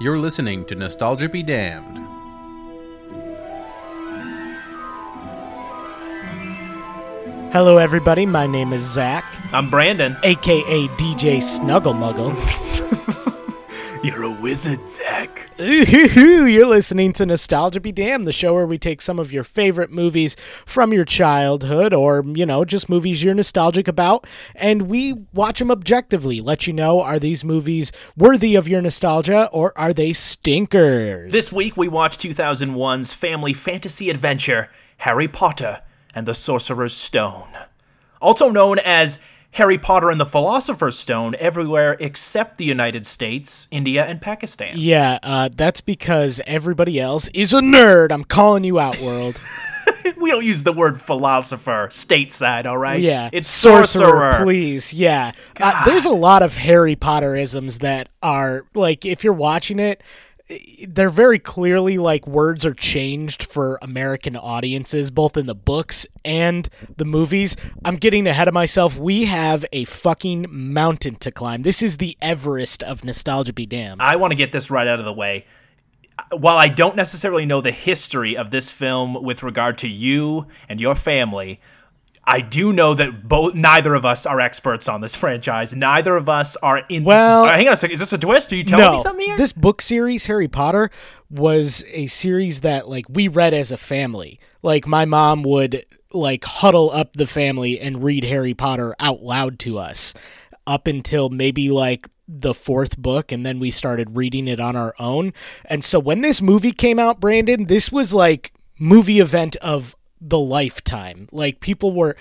You're listening to Nostalgia Be Damned. Hello, everybody. My name is Zach, I'm Brandon. aka DJ Snuggle Muggle. You're a wizard, Zach. You're listening to Nostalgia Be Damned, the show where we take some of your favorite movies from your childhood or, you know, just movies you're nostalgic about, and we watch them objectively. Let you know are these movies worthy of your nostalgia or are they stinkers? This week we watched 2001's family fantasy adventure, Harry Potter and the Sorcerer's Stone. Also known as Harry Potter and the Philosopher's Stone everywhere except the United States, India, and Pakistan. yeah, uh, that's because everybody else is a nerd. I'm calling you out, world. We don't use the word philosopher stateside, all right? Yeah, It's sorcerer, sorcerer. please. Yeah, uh, there's a lot of Harry Potterisms that are like, if you're watching it, they're very clearly like words are changed for American audiences, both in the books and the movies. I'm getting ahead of myself. We have a fucking mountain to climb. This is the Everest of nostalgia. Be damned. I want to get this right out of the way. While I don't necessarily know the history of this film with regard to you and your family, I do know that both neither of us are experts on this franchise. Neither of us are in. Well- Uh, hang on a second. Is this a twist? Are you telling no, me something here? this book series, Harry Potter, was a series that like we read as a family. Like my mom would like huddle up the family and read Harry Potter out loud to us up until maybe like the fourth book and then we started reading it on our own. And so when this movie came out, Brandon, this was like movie event of the lifetime. Like people were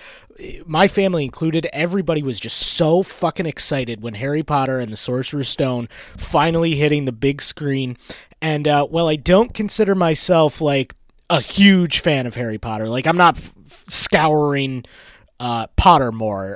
my family included, everybody was just so fucking excited when Harry Potter and the Sorcerer's Stone finally hitting the big screen. And uh well, I don't consider myself like a huge fan of Harry Potter. Like I'm not f- scouring uh, Pottermore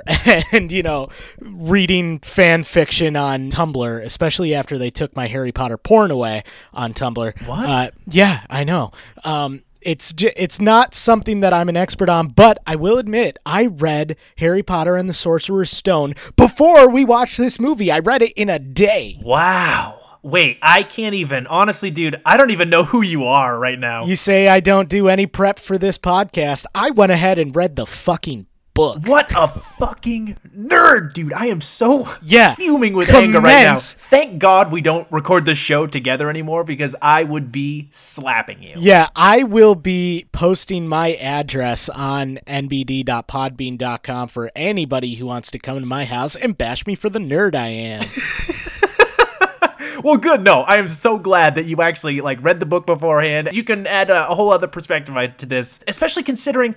and you know reading fan fiction on Tumblr, especially after they took my Harry Potter porn away on Tumblr. What? Uh, yeah, I know. Um, it's it's not something that I'm an expert on, but I will admit I read Harry Potter and the Sorcerer's Stone before we watched this movie. I read it in a day. wow. Wait, I can't even. Honestly, dude, I don't even know who you are right now. You say I don't do any prep for this podcast. I went ahead and read the fucking book. what a fucking nerd, dude. I am so Yeah. fuming with anger right now. Thank God we don't record this show together anymore because I would be slapping you. Yeah, I will be posting my address on nbd.podbean.com for anybody who wants to come to my house and bash me for the nerd I am. Well, good. No, I am so glad that you actually like read the book beforehand. You can add a, a whole other perspective to this, especially considering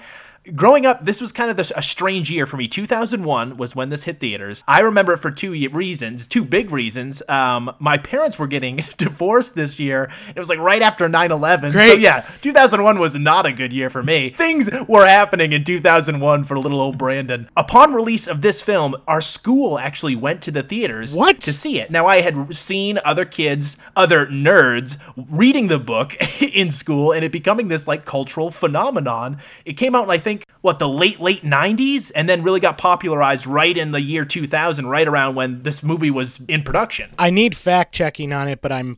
growing up, this was kind of a strange year for me. 2001 was when this hit theaters. I remember it for two reasons, two big reasons. Um, my parents were getting divorced this year. It was like right after 9/11. So Great. yeah, 2001 was not a good year for me. Things were happening in 2001 for little old Brandon. Upon release of this film, our school actually went to the theaters What? to see it. Now I had seen other kids, other nerds reading the book in school and it becoming this like cultural phenomenon. It came out I think what the late late 90s and then really got popularized right in the year 2000 right around when this movie was in production. I need fact checking on it, but I'm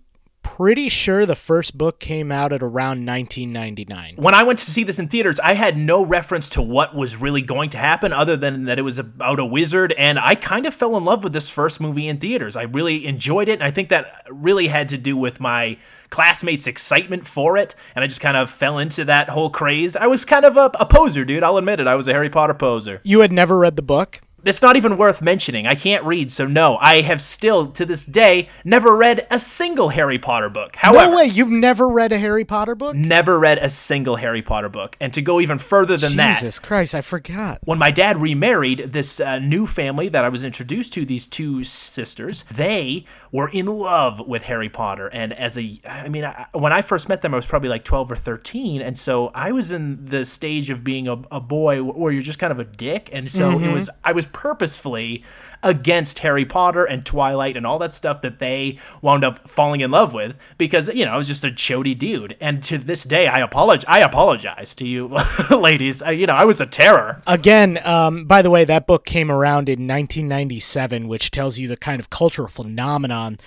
pretty sure the first book came out at around 1999. when I went to see this in theaters, I had no reference to what was really going to happen other than that it was about a wizard. And I kind of fell in love with this first movie in theaters. I really enjoyed it. And I think that really had to do with my classmates' excitement for it. And I just kind of fell into that whole craze. I was kind of a, a poser, dude. I'll admit it. I was a Harry Potter poser. You had never read the book? It's not even worth mentioning. I can't read, so no. I have still, to this day, never read a single Harry Potter book. However, no way, you've never read a Harry Potter book? never read a single Harry Potter book. And to go even further than that, Jesus Christ, I forgot. when my dad remarried this uh, new family that I was introduced to, these two sisters, they were in love with Harry Potter. And as a, I mean, I, when I first met them, I was probably like 12 or 13. And so I was in the stage of being a, a boy where you're just kind of a dick. And so it was, I was purposefully against Harry Potter and Twilight and all that stuff that they wound up falling in love with because, you know, I was just a chody dude. And to this day, I apologize. I apologize to you ladies. I, you know, I was a terror. Again, um, by the way, that book came around in 1997, which tells you the kind of cultural phenomenon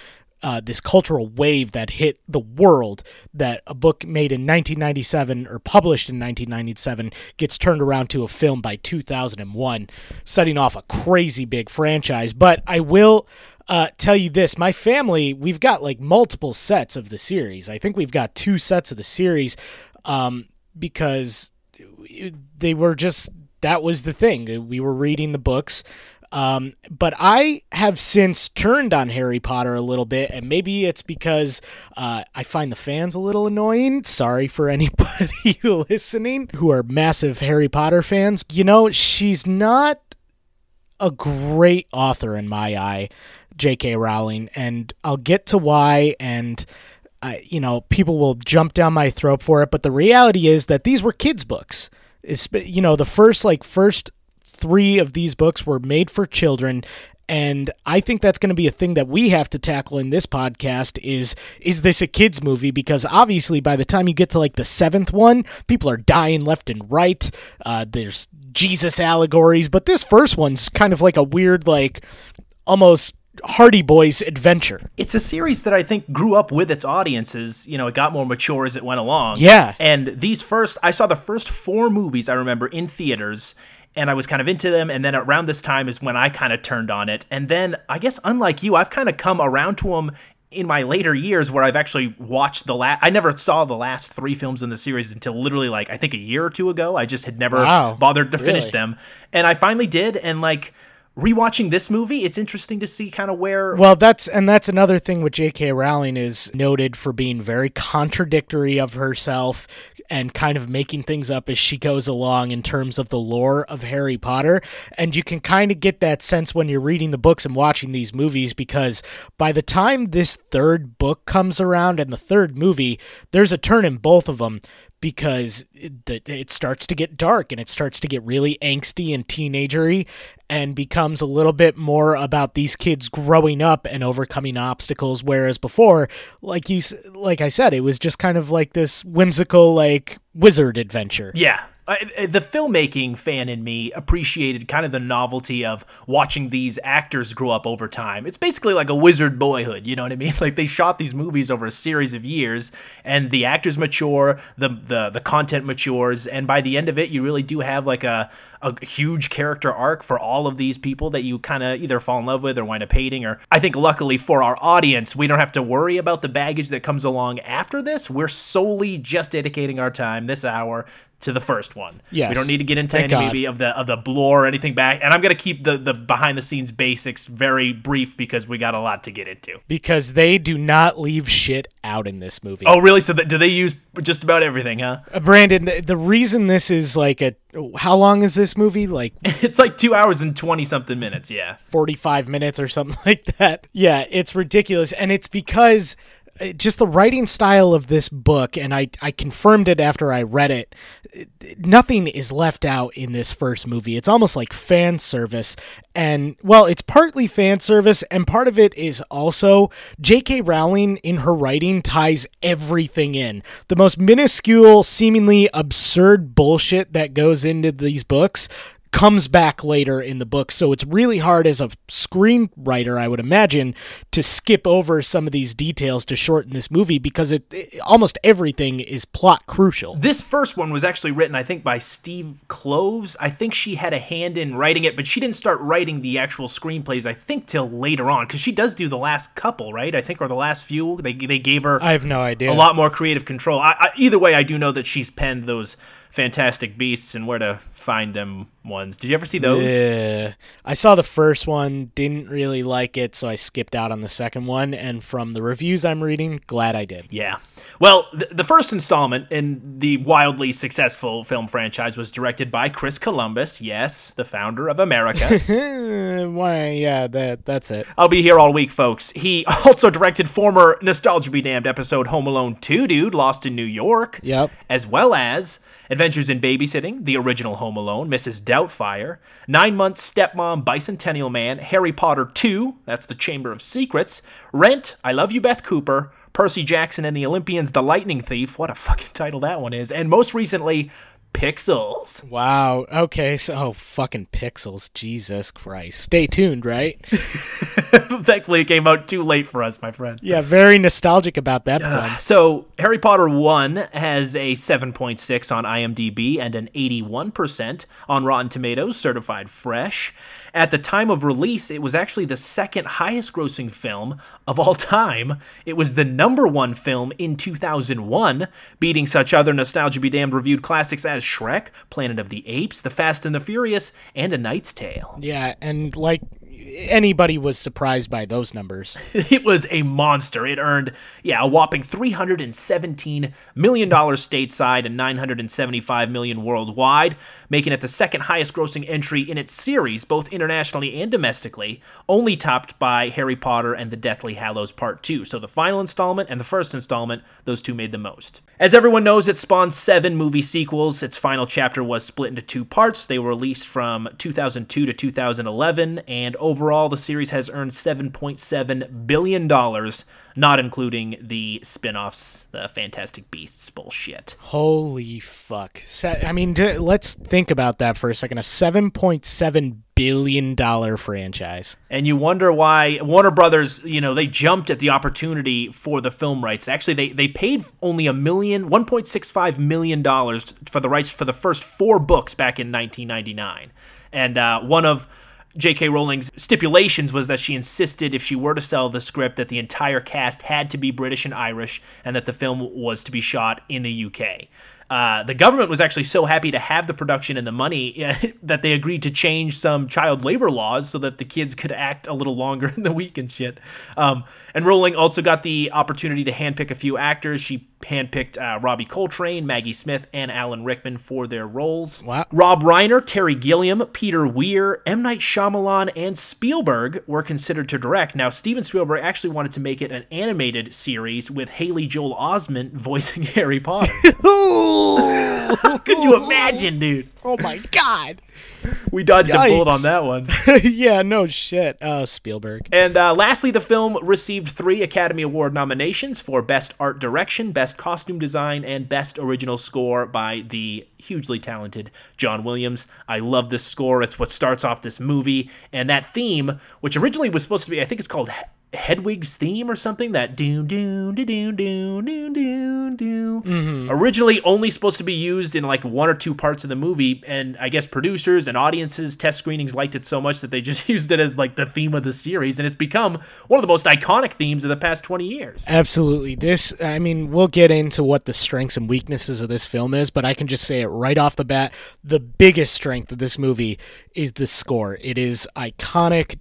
uh, this cultural wave that hit the world that a book made in 1997 or published in 1997 gets turned around to a film by 2001, setting off a crazy big franchise. But I will uh, tell you this my family, we've got like multiple sets of the series. I think we've got two sets of the series um, because they were just that was the thing. We were reading the books. Um, but I have since turned on Harry Potter a little bit, and maybe it's because uh, I find the fans a little annoying. Sorry for anybody listening who are massive Harry Potter fans. You know, she's not a great author in my eye, J.K. Rowling, and I'll get to why. And I, you know, people will jump down my throat for it, but the reality is that these were kids' books. It's, you know, the first like first three of these books were made for children and I think that's going to be a thing that we have to tackle in this podcast is is this a kids movie because obviously by the time you get to like the seventh one people are dying left and right uh, there's Jesus allegories but this first one's kind of like a weird like almost Hardy Boys adventure. It's a series that I think grew up with its audiences. You know, it got more mature as it went along. Yeah. And these first, I saw the first four movies I remember in theaters, and I was kind of into them. And then around this time is when I kind of turned on it. And then I guess, unlike you, I've kind of come around to them in my later years where I've actually watched the last. I never saw the last three films in the series until literally like I think a year or two ago. I just had never wow. bothered to finish them, and I finally did. And like rewatching this movie, it's interesting to see kind of where. Well, that's and that's another thing with J.K. Rowling is noted for being very contradictory of herself and kind of making things up as she goes along in terms of the lore of Harry Potter. And you can kind of get that sense when you're reading the books and watching these movies because by the time this third book comes around and the third movie, there's a turn in both of them because it, it, starts to get dark and it starts to get really angsty and teenagery and becomes a little bit more about these kids growing up and overcoming obstacles whereas before like you like I said it was just kind of like this whimsical like wizard adventure. Yeah. Uh, uh, the filmmaking fan in me appreciated kind of the novelty of watching these actors grow up over time. It's basically like a wizard boyhood, you know what I mean? Like they shot these movies over a series of years and the actors mature, the the the content matures, and by the end of it you really do have like a a huge character arc for all of these people that you kind of either fall in love with or wind up hating or I think luckily for our audience, we don't have to worry about the baggage that comes along after this. We're solely just dedicating our time this hour to the first one. Yes. We don't need to get into Thank any God. maybe of the of the lore or anything back. And I'm gonna keep the the behind the scenes basics very brief because we got a lot to get into. Because they do not leave shit out in this movie. Oh, really? So that, do they use just about everything, huh? Uh, Brandon, the, the reason this is like a how long is this movie? Like It's like two hours and twenty something minutes. Yeah. 45 minutes or something like that. Yeah, it's ridiculous. And it's because Uh, just the writing style of this book, and I, I confirmed it after I read it, nothing is left out in this first movie. It's almost like fan service. And, well, it's partly fan service, and part of it is also J.K. Rowling in her writing ties everything in. The most minuscule, seemingly absurd bullshit that goes into these books comes back later in the book. So it's really hard as a screenwriter, I would imagine, to skip over some of these details to shorten this movie because it, it, almost everything is plot crucial. This first one was actually written, I think, by Steve Kloves. I think she had a hand in writing it, but she didn't start writing the actual screenplays, I think, till later on, because she does do the last couple, right? I think, or the last few. They, they gave her I have no idea. a lot more creative control. I, I, either way, I do know that she's penned those Fantastic Beasts and where to find them ones. Did you ever see those? Yeah. I saw the first one, didn't really like it, so I skipped out on the second one. And from the reviews I'm reading, glad I did. Yeah. Well, th- the first installment in the wildly successful film franchise was directed by Chris Columbus. Yes, the founder of America. Why? Yeah, that that's it. I'll be here all week, folks. He also directed former Nostalgia Be Damned episode Home Alone 2 Dude, Lost in New York. Yep. As well as Adventures in Babysitting, the original Home Alone, Mrs. Doubtfire, Nine Months Stepmom, Bicentennial Man, Harry Potter 2, that's the Chamber of Secrets, Rent, I Love You, Beth Cooper, Percy Jackson and the Olympians, The Lightning Thief, what a fucking title that one is, and most recently, Pixels. Wow. Okay. So, oh, fucking pixels. Jesus Christ. Stay tuned, right? Thankfully, it came out too late for us, my friend. Yeah, very nostalgic about that film. So, Harry Potter 1 has a 7.6 on IMDb and an 81% on Rotten Tomatoes, certified fresh. At the time of release, it was actually the second highest grossing film of all time. It was the number one film in 2001, beating such other Nostalgia Be Damned reviewed classics as Shrek, Planet of the Apes, The Fast and the Furious, and A Knight's Tale. Yeah, and like anybody was surprised by those numbers. it was a monster. It earned, yeah, a whopping $317 million stateside and 975 million worldwide, making it the second highest grossing entry in its series, both internationally and domestically, only topped by Harry Potter and the Deathly Hallows Part 2. So the final installment and the first installment, those two made the most. As everyone knows, it spawned seven movie sequels. Its final chapter was split into two parts. They were released from 2002 to 2011, and overall, the series has earned $7.7 billion, not including the spin offs, the Fantastic Beasts bullshit. Holy fuck. Se- I mean, d- let's think about that for a second. A $7.7 billion franchise. And you wonder why Warner Brothers, you know, they jumped at the opportunity for the film rights. Actually, they, they paid only a million, $1.65 million for the rights for the first four books back in 1999. And uh, one of J.K. Rowling's stipulations was that she insisted if she were to sell the script that the entire cast had to be British and Irish and that the film was to be shot in the UK. Uh, the government was actually so happy to have the production and the money uh, that they agreed to change some child labor laws so that the kids could act a little longer in the week and shit. Um, and Rowling also got the opportunity to handpick a few actors. She handpicked uh, Robbie Coltrane, Maggie Smith, and Alan Rickman for their roles. Wow. Rob Reiner, Terry Gilliam, Peter Weir, M. Night Shyamalan, and Spielberg were considered to direct. Now, Steven Spielberg actually wanted to make it an animated series with Haley Joel Osment voicing Harry Potter. Could you imagine, dude? Oh my god. We dodged a bullet on that one. yeah, no shit. Uh, Spielberg. And uh, lastly, the film received three Academy Award nominations for Best Art Direction, Best Costume Design, and Best Original Score by the hugely talented John Williams. I love this score. It's what starts off this movie. And that theme, which originally was supposed to be, I think it's called Hedwig's theme or something. That doom doom doom doom doom doom doom. Mm-hmm. Originally only supposed to be used in like one or two parts of the movie, and I guess producers and audiences test screenings liked it so much that they just used it as like the theme of the series, and it's become one of the most iconic themes of the past twenty years. Absolutely, this. I mean, we'll get into what the strengths and weaknesses of this film is, but I can just say it right off the bat: the biggest strength of this movie is the score. It is iconic.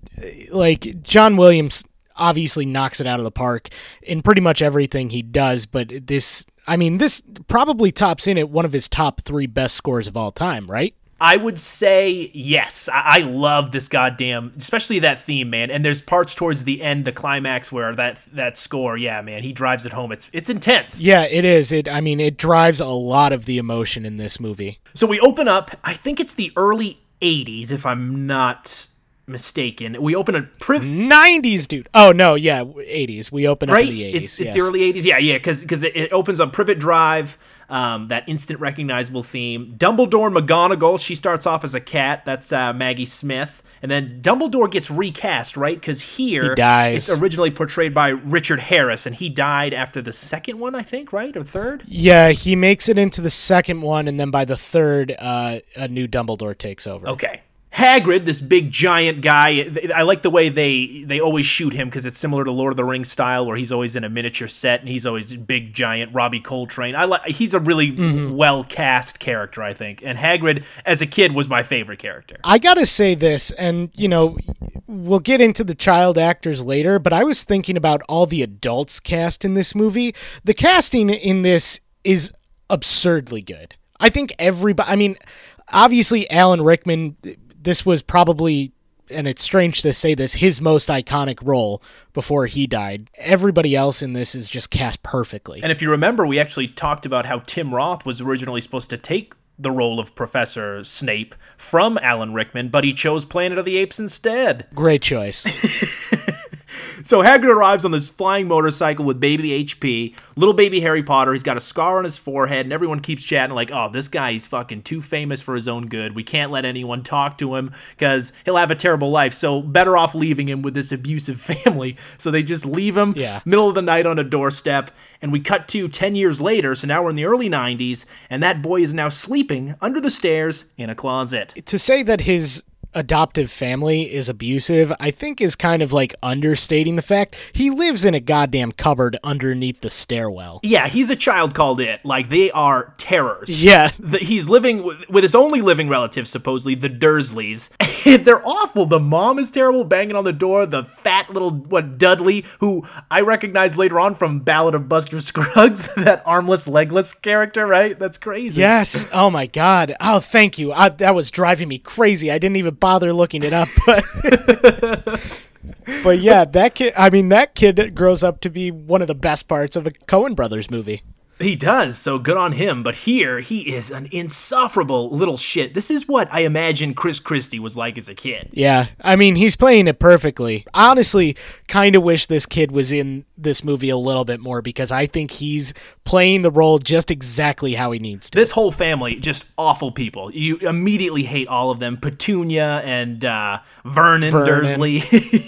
Like John Williams obviously knocks it out of the park in pretty much everything he does, but this, I mean, this probably tops in at one of his top three best scores of all time, right? I would say yes. I, I love this goddamn, especially that theme, man. And there's parts towards the end, the climax, where that that score, yeah, man, he drives it home. It's it's intense. Yeah, it is. It, I mean, it drives a lot of the emotion in this movie. So we open up. I think it's the early '80s, if I'm not mistaken. We open a priv- 90s, dude. Oh, no, yeah, 80s. We open up in the 80s. It's, it's yes. the early '80s. Yeah, yeah, because because it, it opens on Privet Drive. Um, that instant recognizable theme. Dumbledore McGonagall. She starts off as a cat. That's uh, Maggie Smith. And then Dumbledore gets recast, right? Because here He dies. it's originally portrayed by Richard Harris, and he died after the second one, I think, right, or third. Yeah, he makes it into the second one, and then by the third, uh, a new Dumbledore takes over. Okay. Hagrid, this big giant guy, I like the way they they always shoot him because it's similar to Lord of the Rings style, where he's always in a miniature set and he's always big giant. Robbie Coltrane, I like. He's a really mm-hmm. well cast character, I think. And Hagrid, as a kid, was my favorite character. I gotta say this, and you know, we'll get into the child actors later, but I was thinking about all the adults cast in this movie. The casting in this is absurdly good. I think everybody, I mean, obviously, Alan Rickman, this was probably. And it's strange to say this, his most iconic role before he died. Everybody else in this is just cast perfectly. And if you remember, we actually talked about how Tim Roth was originally supposed to take the role of Professor Snape from Alan Rickman, but he chose Planet of the Apes instead. Great choice. So Hagrid arrives on this flying motorcycle with baby HP, little baby Harry Potter. He's got a scar on his forehead, and everyone keeps chatting like, "Oh, this guy is fucking too famous for his own good. We can't let anyone talk to him because he'll have a terrible life. So better off leaving him with this abusive family." So they just leave him Yeah. middle of the night on a doorstep, and we cut to 10 years later, so now we're in the early 90s, and that boy is now sleeping under the stairs in a closet. to say that his adoptive family is abusive, I think is kind of like understating the fact he lives in a goddamn cupboard underneath the stairwell. Yeah, he's a child called it. Like, they are terrors. Yeah. The, he's living with, with his only living relative, supposedly, the Dursleys. They're awful. The mom is terrible, banging on the door. The fat little, what, Dudley, who I recognize later on from Ballad of Buster Scruggs, that armless, legless character, right? That's crazy. Yes. Oh my God. Oh, thank you. I, that was driving me crazy. I didn't even bother looking it up. But, but yeah, that kid. I mean, that kid grows up to be one of the best parts of a Coen Brothers movie. He does, so good on him. But here, he is an insufferable little shit. This is what I imagine Chris Christie was like as a kid. Yeah, I mean, he's playing it perfectly. Honestly, kind of wish this kid was in this movie a little bit more because I think he's playing the role just exactly how he needs to. This whole family, just awful people. You immediately hate all of them. Petunia and uh, Vernon, Vernon. Dursley.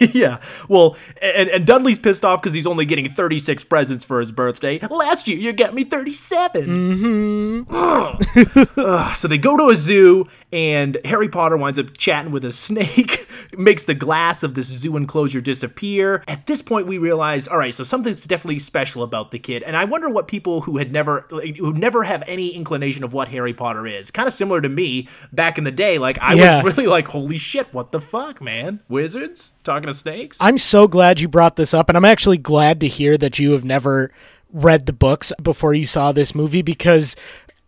yeah. Well, and, and Dudley's pissed off because he's only getting 36 presents for his birthday. Last year, you got me 37. Mm-hmm. so they go to a zoo, and Harry Potter winds up chatting with a snake, makes the glass of this zoo enclosure disappear. At this point, we realize, all right, so something's definitely special about the kid, and I wonder what people who had never, like, who never have any inclination of what Harry Potter is, kind of similar to me back in the day. Like I Yeah. was really like, holy shit, what the fuck, man? Wizards talking to snakes? I'm so glad you brought this up, and I'm actually glad to hear that you have never read the books before you saw this movie because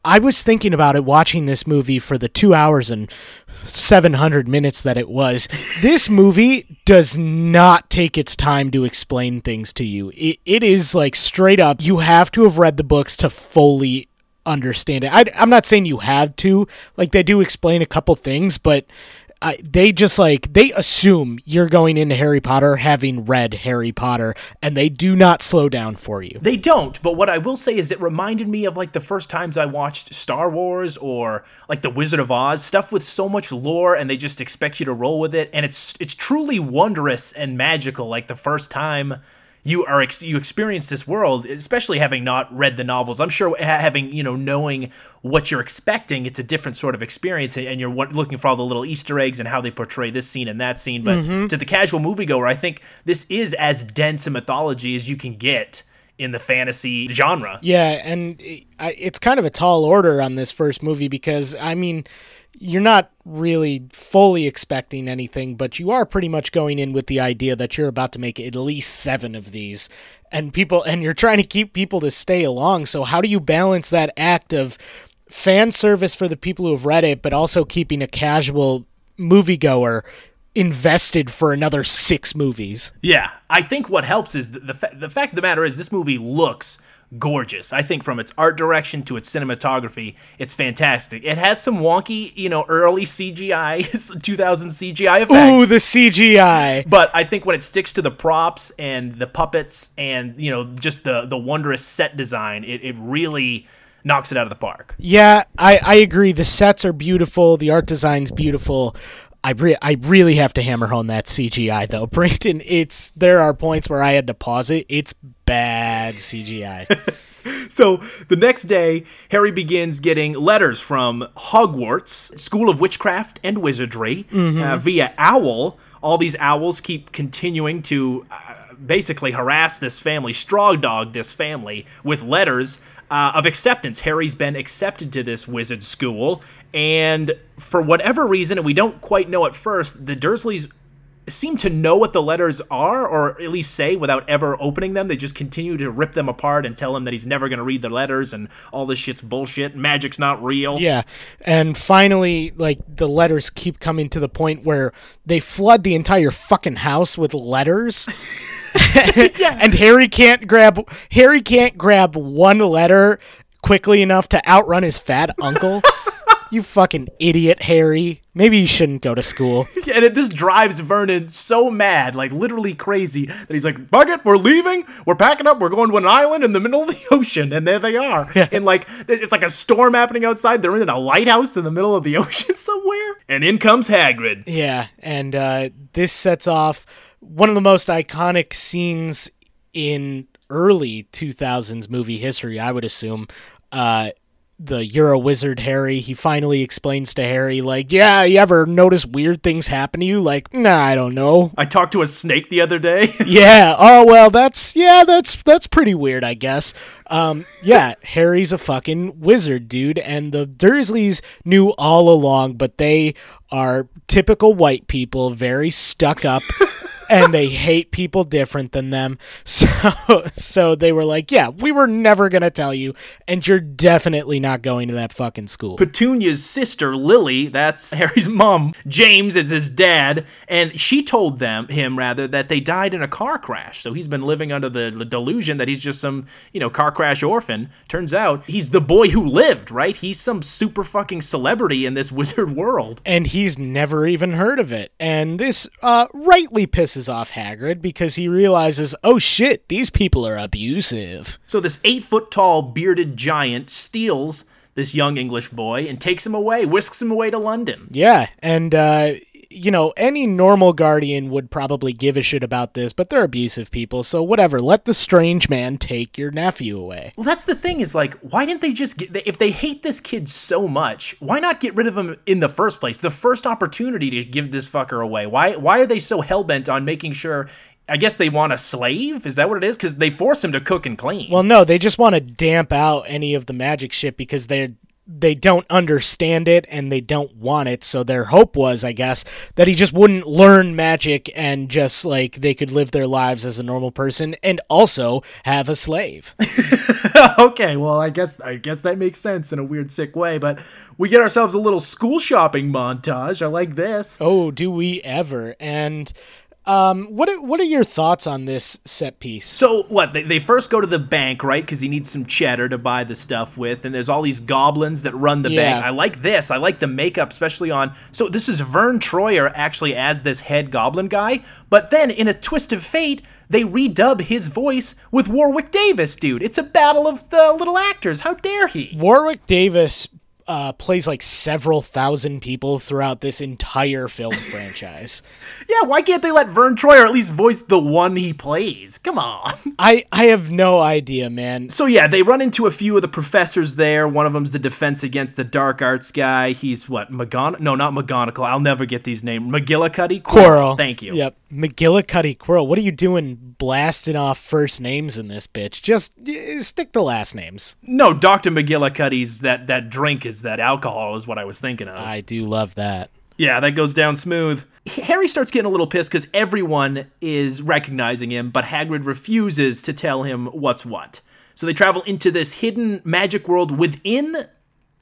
I was thinking about it watching this movie for the two hours and 700 minutes that it was. This movie does not take its time to explain things to you. It, it is like straight up, you have to have read the books to fully understand it. I, I'm not saying you have to, like, they do explain a couple things, but. I, they just like they assume you're going into Harry Potter having read Harry Potter, and they do not slow down for you. They don't, but what I will say is it reminded me of like the first times I watched Star Wars or like The Wizard of Oz, stuff with so much lore and they just expect you to roll with it and it's it's truly wondrous and magical like the first time you are ex- you experience this world, especially having not read the novels. I'm sure having, you know, knowing what you're expecting, it's a different sort of experience and you're looking for all the little easter eggs and how they portray this scene and that scene, but mm-hmm. to the casual moviegoer, I think this is as dense a mythology as you can get in the fantasy genre. Yeah, and it's kind of a tall order on this first movie because I mean, you're not really fully expecting anything, but you are pretty much going in with the idea that you're about to make at least seven of these, and people, and you're trying to keep people to stay along. So how do you balance that act of fan service for the people who have read it, but also keeping a casual moviegoer invested for another six movies? Yeah, I think what helps is the the, fa- the fact of the matter is this movie looks gorgeous. I think from its art direction to its cinematography, it's fantastic. It has some wonky, you know, early CGI, 2000 CGI effects. Ooh, the CGI. but I think when it sticks to the props and the puppets and you know just the the wondrous set design, it, it really knocks it out of the park. Yeah, I, I agree. The sets are beautiful. The art design's beautiful. I re- I really have to hammer home that CGI though, Brayton. It's there are points where I had to pause it. It's bad CGI. So the next day, Harry begins getting letters from Hogwarts, School of Witchcraft and Wizardry, uh, via Owl. All these owls keep continuing to uh, basically harass this family, straw dog this family, with letters uh, of acceptance. Harry's been accepted to this wizard school, and for whatever reason, and we don't quite know at first, the Dursleys seem to know what the letters are, or at least say without ever opening them. They just continue to rip them apart and tell him that he's never going to read the letters and all this shit's bullshit. Magic's not real. yeah, and finally, like the letters keep coming to the point where they flood the entire fucking house with letters. and Harry can't grab Harry can't grab one letter quickly enough to outrun his fat uncle. You fucking idiot, Harry. Maybe you shouldn't go to school. and it, this drives Vernon so mad, like literally crazy, that he's like, "Fuck it, we're leaving. We're packing up. We're going to an island in the middle of the ocean." And there they are. And like, it's like a storm happening outside. They're in a lighthouse in the middle of the ocean somewhere. And in comes Hagrid. Yeah, and uh, this sets off one of the most iconic scenes in early 2000s movie history, I would assume. Uh, the you're a wizard harry he finally explains to harry like yeah you ever notice weird things happen to you like nah i don't know I talked to a snake the other day. yeah oh well that's yeah that's that's pretty weird i guess um yeah harry's a fucking wizard dude and the dursleys knew all along but they are typical white people very stuck up and they hate people different than them so so they were like yeah we were never gonna tell you and you're definitely not going to that fucking school Petunia's sister, Lily, that's Harry's mom. James is his dad, and she told them him rather that they died in a car crash. So he's been living under the, the delusion that he's just some, you know, car crash orphan. Turns out he's the boy who lived, right? He's some super fucking celebrity in this wizard world. and he's never even heard of it. And this uh, rightly pisses off Hagrid because he realizes, oh shit, these people are abusive. So this eight foot tall bearded giant steals this young English boy and takes him away, whisks him away to London. Yeah, and uh, you know, any normal guardian would probably give a shit about this, but they're abusive people, so whatever. Let the strange man take your nephew away. Well, that's the thing is like, why didn't they just get, if they hate this kid so much, why not get rid of him in the first place? The first opportunity to give this fucker away. Why, why are they so hell bent on making sure? I guess they want a slave. Is that what it is? Because they force him to cook and clean. Well, no, they just want to damp out any of the magic shit because they're they don't understand it and they don't want it. So their hope was, I guess, that he just wouldn't learn magic and just like they could live their lives as a normal person and also have a slave. okay, well, I guess I guess that makes sense in a weird, sick way. But we get ourselves a little school shopping montage. I like this. oh, do we ever? And um, what are, what are your thoughts on this set piece? So what? They, they first go to the bank, right? Because he needs some cheddar to buy the stuff with, and there's all these goblins that run the Yeah. bank. I like this. I like the makeup, especially on. So this is Vern Troyer actually as this head goblin guy, but then in a twist of fate, they redub his voice with Warwick Davis, dude. It's a battle of the little actors. How dare he? Warwick Davis uh, plays like several thousand people throughout this entire film franchise. Yeah, why can't they let Vern Troyer at least voice the one he plays? Come on. I I have no idea, man. So yeah, they run into a few of the professors there. One of them's the defense against the dark arts guy. He's what McGon? No, not McGonagall. I'll never get these names. McGillicuddy. Quirrell. Thank you. Yep. McGillicuddy Quirrell. What are you doing blasting off first names in this bitch? Just stick to last names. No, Doctor McGillicuddy's that that drink is that alcohol is what I was thinking of. I do love that. Yeah, that goes down smooth. Harry starts getting a little pissed because everyone is recognizing him, but Hagrid refuses to tell him what's what. So they travel into this hidden magic world within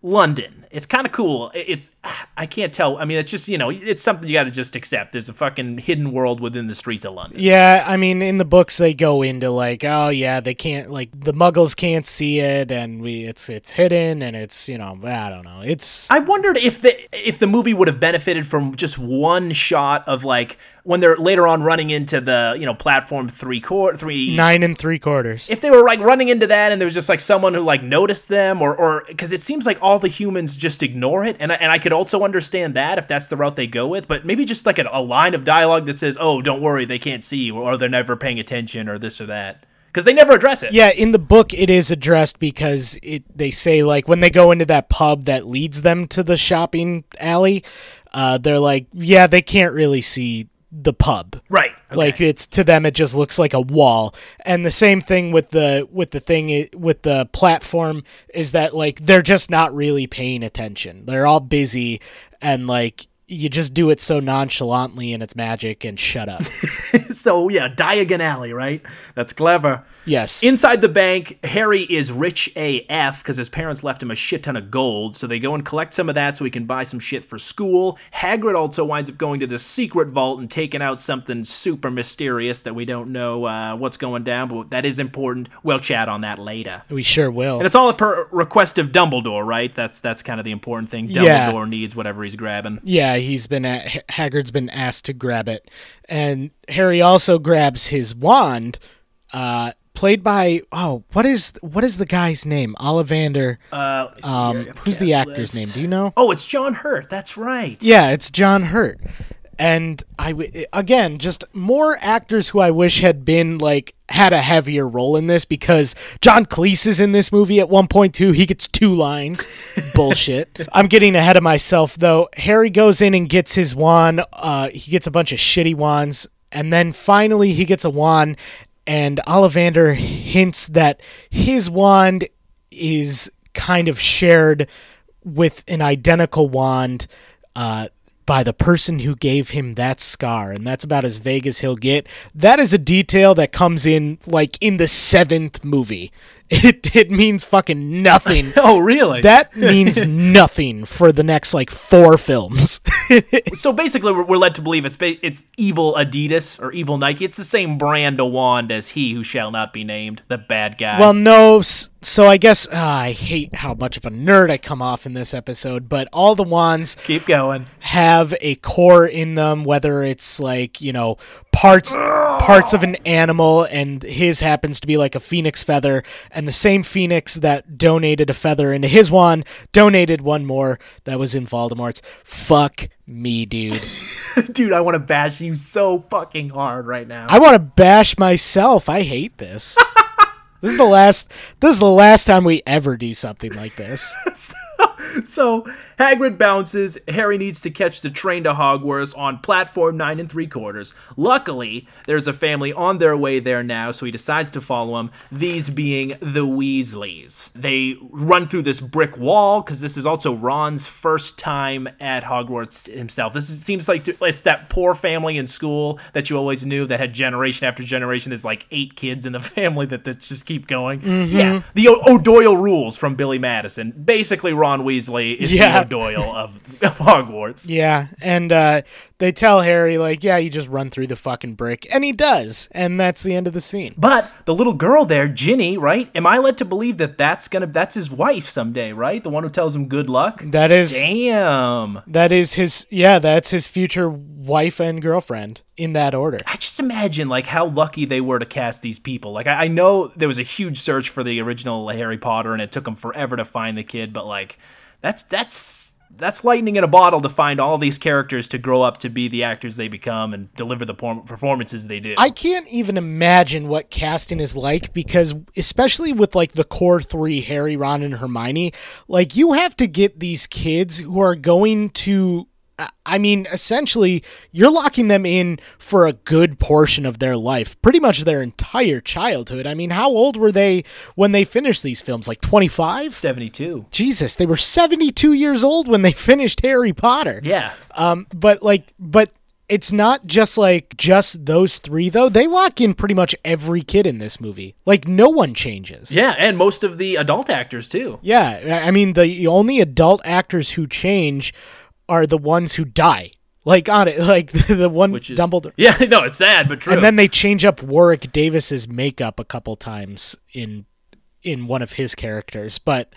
London. It's kind of cool. It's I can't tell. I mean, it's just you know, it's something you got to just accept. There's a fucking hidden world within the streets of London. Yeah, I mean, in the books they go into like, oh yeah, they can't like the Muggles can't see it, and we it's it's hidden, and it's you know I don't know, it's I wondered if the if the movie would have benefited from just one shot of like when they're later on running into the you know platform three quarter three nine and three quarters. if they were like running into that and there was just like someone who like noticed them or or because it seems like all the humans just ignore it. And I, and I could also understand that if that's the route they go with but maybe just like a, a line of dialogue that says oh don't worry they can't see you or they're never paying attention or this or that. Because they never address it. Yeah, in the book it is addressed because it they say like when they go into that pub that leads them to the shopping alley, uh, they're like, yeah, they can't really see the pub. right okay. Like it's to them it just looks like a wall. And the same thing with the with the thing with the platform is that like they're just not really paying attention. They're all busy and like you just do it so nonchalantly and it's magic and shut up. so yeah, Diagon Alley, right? That's clever. yes. Inside the bank, Harry is rich AF because his parents left him a shit ton of gold. So they go and collect some of that so he can buy some shit for school. Hagrid also winds up going to the secret vault and taking out something super mysterious that we don't know uh, what's going down, but that is important. We'll chat on that later. we sure will. And it's all per request of Dumbledore, right? That's that's kind of the important thing. Dumbledore Yeah. needs whatever he's grabbing. Yeah, he's been at, Ha- Hagrid's been asked to grab it, and Harry also grabs his wand, uh, played by oh, what is what is the guy's name? Ollivander. Uh, let me see Um, who's the actor's list. name? Do you know? Oh, it's John Hurt. That's right. Yeah, it's John Hurt. And I w- again, just more actors who I wish had been like had a heavier role in this because John Cleese is in this movie at one point too. He gets two lines. Bullshit. I'm getting ahead of myself though. Harry goes in and gets his wand. Uh, he gets a bunch of shitty wands, and then finally he gets a wand. And Ollivander hints that his wand is kind of shared with an identical wand uh, by the person who gave him that scar, and that's about as vague as he'll get. That is a detail that comes in like in the seventh movie. It it means fucking nothing. Oh, really? That means nothing for the next like four films. so basically, we're, we're led to believe it's it's evil Adidas or evil Nike. It's the same brand of wand as he who shall not be named, the bad guy. well, no. s- So I guess uh, I hate how much of a nerd I come off in this episode, but all the wands keep going. have a core in them whether it's like you know parts parts of an animal and his happens to be like a phoenix feather and the same phoenix that donated a feather into his wand donated one more that was in Voldemort's fuck me dude Dude, I want to bash you so fucking hard right now. I want to bash myself I hate this this is the last this is the last time we ever do something like this so Hagrid bounces. Harry needs to catch the train to Hogwarts on platform nine and three quarters. Luckily, there's a family on their way there now, so he decides to follow them. These being the Weasleys. They run through this brick wall because this is also Ron's first time at Hogwarts himself. This is, seems like it's that poor family in school that you always knew that had generation after generation. There's like eight kids in the family that, that just keep going. Mm-hmm. Yeah, the o- O'Doyle rules from Billy Madison. Basically, Ron Weasley is Yeah. the O'Doyle of, of Hogwarts. Yeah, and uh, they tell Harry like, "Yeah, you just run through the fucking brick," and he does, and that's the end of the scene. But the little girl there, Ginny, right? Am I led to believe that that's gonna that's his wife someday, right? The one who tells him good luck. That is Damn. that is his yeah, that's his future wife and girlfriend in that order. I just imagine like how lucky they were to cast these people. Like I, I know there was a huge search for the original Harry Potter, and it took them forever to find the kid. But like, that's that's that's lightning in a bottle to find all these characters to grow up to be the actors they become and deliver the performances they do. I can't even imagine what casting is like because especially with like the core 3 Harry, Ron and Hermione, like you have to get these kids who are going to I- mean, essentially, you're locking them in for a good portion of their life, pretty much their entire childhood. I mean, how old were they when they finished these films? Like 25? Seventy-two. Jesus, they were 72 years old when they finished Harry Potter. Yeah. Um, but like, but it's not just like just those three though. They lock in pretty much every kid in this movie. Like, no one changes. Yeah, and most of the adult actors too. Yeah, I mean, the only adult actors who change are the ones who die. Like on it, like the one Which is Dumbledore. Yeah, no, it's sad but true. And then they change up Warwick Davis's makeup a couple times in in one of his characters, but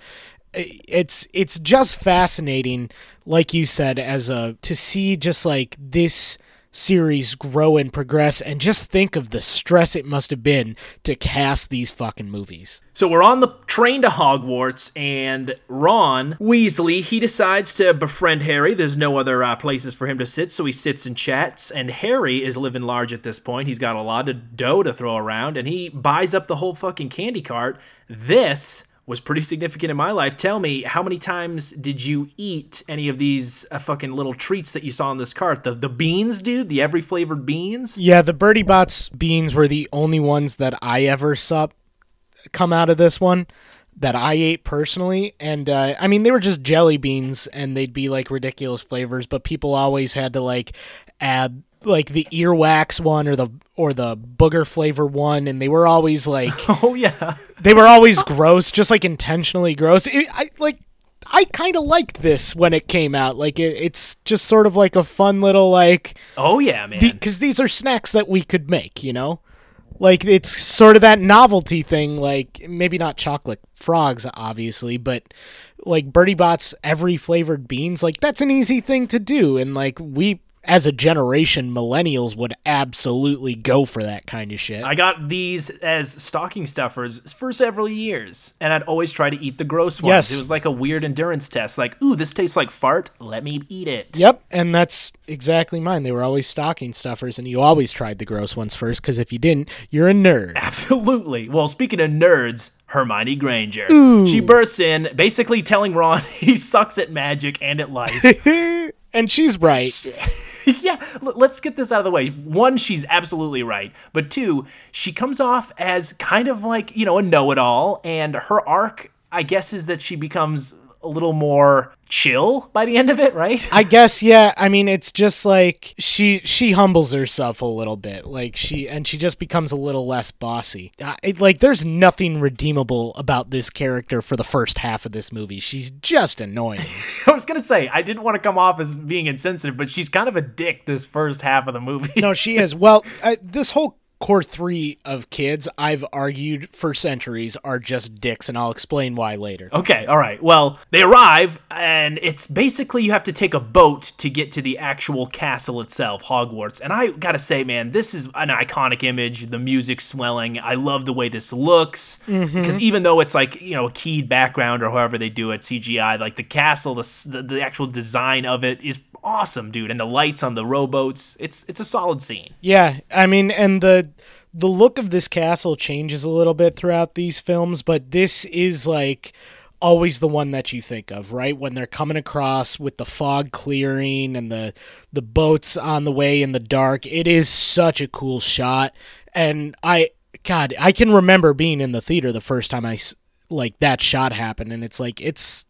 uh, it's it's just fascinating like you said as a to see just like this series grow and progress and just think of the stress it must have been to cast these fucking movies. So we're on the train to Hogwarts, and Ron Weasley he decides to befriend Harry. There's no other uh, places for him to sit, so he sits and chats. And Harry is living large at this point. He's got a lot of dough to throw around, and he buys up the whole fucking candy cart. This was pretty significant in my life. Tell me, how many times did you eat any of these uh, fucking little treats that you saw in this cart? The the beans, dude, the every flavored beans. Yeah, the Bertie Botts beans were the only ones that I ever saw come out of this one. that I ate personally, and uh, I mean they were just jelly beans, and they'd be like ridiculous flavors, but people always had to like add like the earwax one or the or the booger flavor one, and they were always like Oh yeah. they were always gross, just like intentionally gross. It, I like. I kind of liked this when it came out. Like it, it's just sort of like a fun little like Oh yeah, man. because these are snacks that we could make, you know? Like it's sort of that novelty thing, like maybe not chocolate frogs, obviously, but like Bertie Bott's every flavored beans, like that's an easy thing to do. And like we as a generation, millennials would absolutely go for that kind of shit. I got these as stocking stuffers for several years, and I'd always try to eat the gross ones. Yes. It was like a weird endurance test. Like, ooh, this tastes like fart. Let me eat it. Yep, and that's exactly mine. They were always stocking stuffers, and you always tried the gross ones first, because if you didn't, you're a nerd. Absolutely. Well, speaking of nerds, Hermione Granger. Ooh. She bursts in, basically telling Ron he sucks at magic and at life. and she's right. yeah, let's get this out of the way. One, she's absolutely right. But two, she comes off as kind of like, you know, a know it all. And her arc, I guess, is that she becomes a little more chill by the end of it, right? I guess yeah. I mean, it's just like she she humbles herself a little bit, like she and she just becomes a little less bossy. Uh, it, like there's nothing redeemable about this character for the first half of this movie. She's just annoying. I was going to say, I didn't want to come off as being insensitive, but she's kind of a dick this first half of the movie. no, she is. Well, uh, this whole core three of kids, I've argued for centuries, are just dicks, and I'll explain why later. Okay, all right. Well, they arrive, and it's basically you have to take a boat to get to the actual castle itself, Hogwarts. And I gotta say, man, this is an iconic image. The music swelling. I love the way this looks. Mm-hmm. Because even though it's like, you know, a keyed background or however they do it, CGI, like the castle, the, the, the actual design of it is awesome, dude. And the lights on the rowboats, it's it's a solid scene. Yeah, I mean, and the the look of this castle changes a little bit throughout these films, but this is like always the one that you think of, right? When they're coming across with the fog clearing and the the boats on the way in the dark. It is such a cool shot, and I God, I can remember being in the theater the first time I like that shot happened, and it's like it's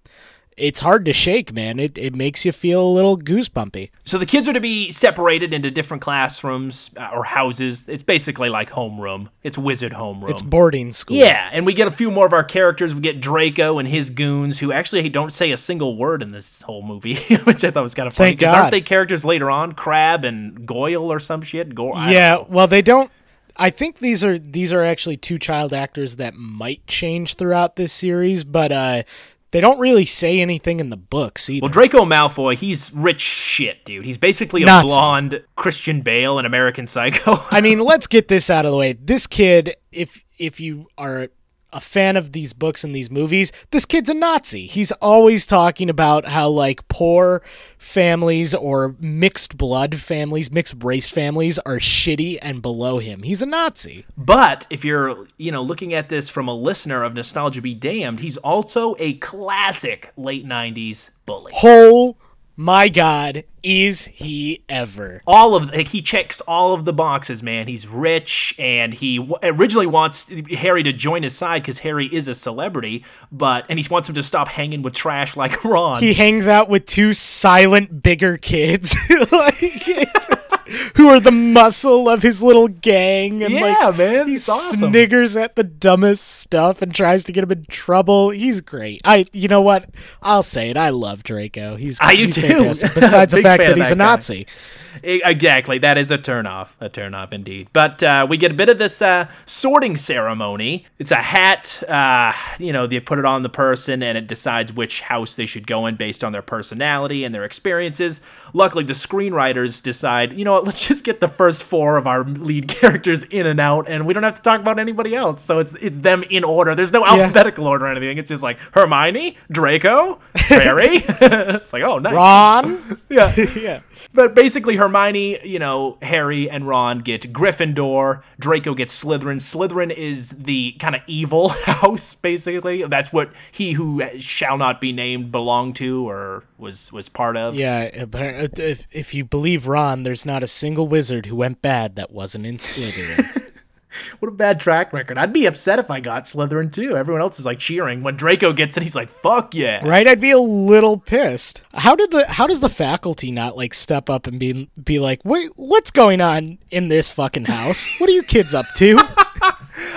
it's hard to shake, man. It it makes you feel a little goosebumpy. So the kids are to be separated into different classrooms uh, or houses. It's basically like homeroom. It's wizard homeroom. It's boarding school. Yeah, and we get a few more of our characters. We get Draco and his goons, who actually don't say a single word in this whole movie, which I thought was kind of funny. Thank God. aren't they characters later on? Crabbe and Goyle or some shit. Go- Yeah, well, they don't. I think these are these are actually two child actors that might change throughout this series, but uh, they don't really say anything in the books either. Well, Draco Malfoy, he's rich shit, dude. He's basically a Nazi. blonde Christian Bale in American Psycho. I mean, let's get this out of the way. This kid, if if you are a fan of these books and these movies, this kid's a Nazi. He's always talking about how like poor families or mixed blood families, mixed race families are shitty and below him. He's a Nazi. But if you're, you know, looking at this from a listener of Nostalgia Be Damned, he's also a classic late 90s bully. Oh my god, is he ever? All of like, he checks all of the boxes, man. He's rich and he w- originally wants Harry to join his side cuz Harry is a celebrity, but and he wants him to stop hanging with trash like Ron. He hangs out with two silent bigger kids like who are the muscle of his little gang and Yeah, like man, he awesome. sniggers at the dumbest stuff and tries to get him in trouble. He's great. I you know what? I'll say it. I love Draco. He's ah, I do he's too. fantastic. Besides the fact that he's that a guy. Nazi. Exactly. That is a turnoff. A turnoff indeed. But uh, we get a bit of this uh, sorting ceremony. It's a hat. Uh, you know, they put it on the person and it decides which house they should go in based on their personality and their experiences. Luckily, the screenwriters decide, you know what, let's just get the first four of our lead characters in and out and we don't have to talk about anybody else. So it's it's them in order. There's no alphabetical order or anything. It's just like Hermione, Draco, Harry. it's like, oh, nice. Ron? Yeah. yeah. But basically, Hermione, you know, Harry and Ron get Gryffindor. Draco gets Slytherin. Slytherin is the kind of evil house, basically. That's what he who shall not be named belonged to or was was part of. Yeah, if, if you believe Ron, there's not a single wizard who went bad that wasn't in Slytherin. What a bad track record. I'd be upset if I got Slytherin too. Everyone else is like cheering. When Draco gets it, he's like, fuck yeah. Right? I'd be a little pissed. How did the how does the faculty not like step up and be be like, "Wait, what's going on in this fucking house? What are you kids up to?"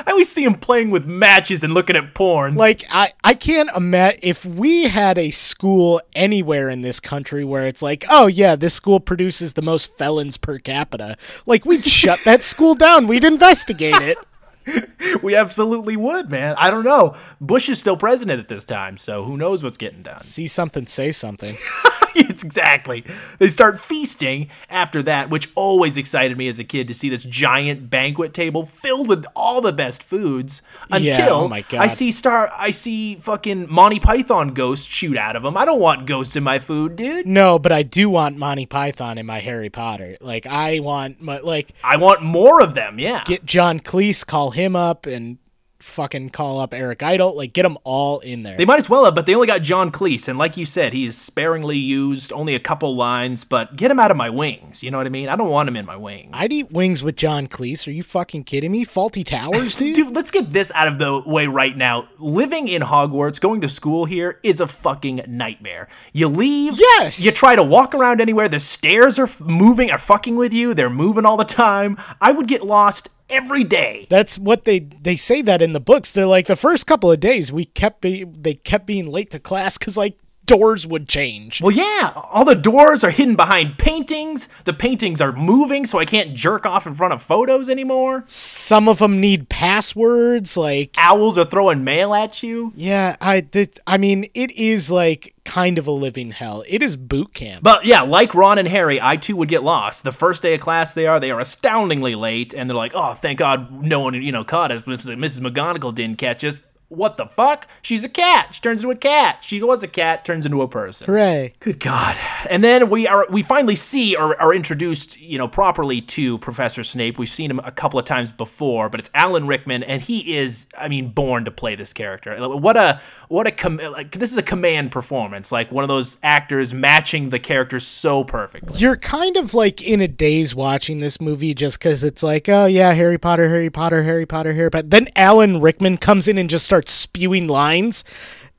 I always see him playing with matches and looking at porn. Like I, I can't imagine if we had a school anywhere in this country where it's like, oh yeah, this school produces the most felons per capita. Like we'd shut that school down. We'd investigate it. we absolutely would, man. I don't know. Bush is still president at this time, so who knows what's getting done. See something, say something. it's exactly. They start feasting after that, which always excited me as a kid to see this giant banquet table filled with all the best foods. Until Yeah, oh my God. I see star, I see fucking Monty Python ghosts shoot out of them. I don't want ghosts in my food, dude. No, but I do want Monty Python in my Harry Potter. Like I want my like I want more of them. Yeah. get John Cleese, call him up and fucking call up Eric Idle. Like get them all in there. They might as well have, but they only got John Cleese, and like you said, he's sparingly used, only a couple lines. But get him out of my wings. You know what I mean? I don't want him in my wings. I'd eat wings with John Cleese. Are you fucking kidding me? Fawlty Towers, dude. Dude, let's get this out of the way right now. Living in Hogwarts, going to school here is a fucking nightmare. You leave, Yes! You try to walk around anywhere. The stairs are moving, are fucking with you. They're moving all the time. I would get lost every day. That's what they they say that in the books. They're like the first couple of days we kept be, they kept being late to class because like doors would change. Well, yeah, all the doors are hidden behind paintings. The paintings are moving, so I can't jerk off in front of photos anymore. Some of them need passwords. Like Owls are throwing mail at you. yeah, I th- I mean it is like kind of a living hell. It is boot camp. But yeah, like Ron and Harry, I too would get lost. The first day of class, they are they are astoundingly late, and they're like, "Oh, thank God, no one you know caught us. Mrs. McGonagall didn't catch us." What the fuck? She's a cat. She turns into a cat. She was a cat, turns into a person. Hooray. Good God! And then we are we finally see or are introduced, you know, properly to Professor Snape. We've seen him a couple of times before, but it's Alan Rickman, and he is, I mean, born to play this character. What a what a com- like this is a command performance, like one of those actors matching the character so perfectly. You're kind of like in a daze watching this movie just because it's like, oh yeah, Harry Potter, Harry Potter, Harry Potter, Harry Potter. Then Alan Rickman comes in and just starts spewing lines,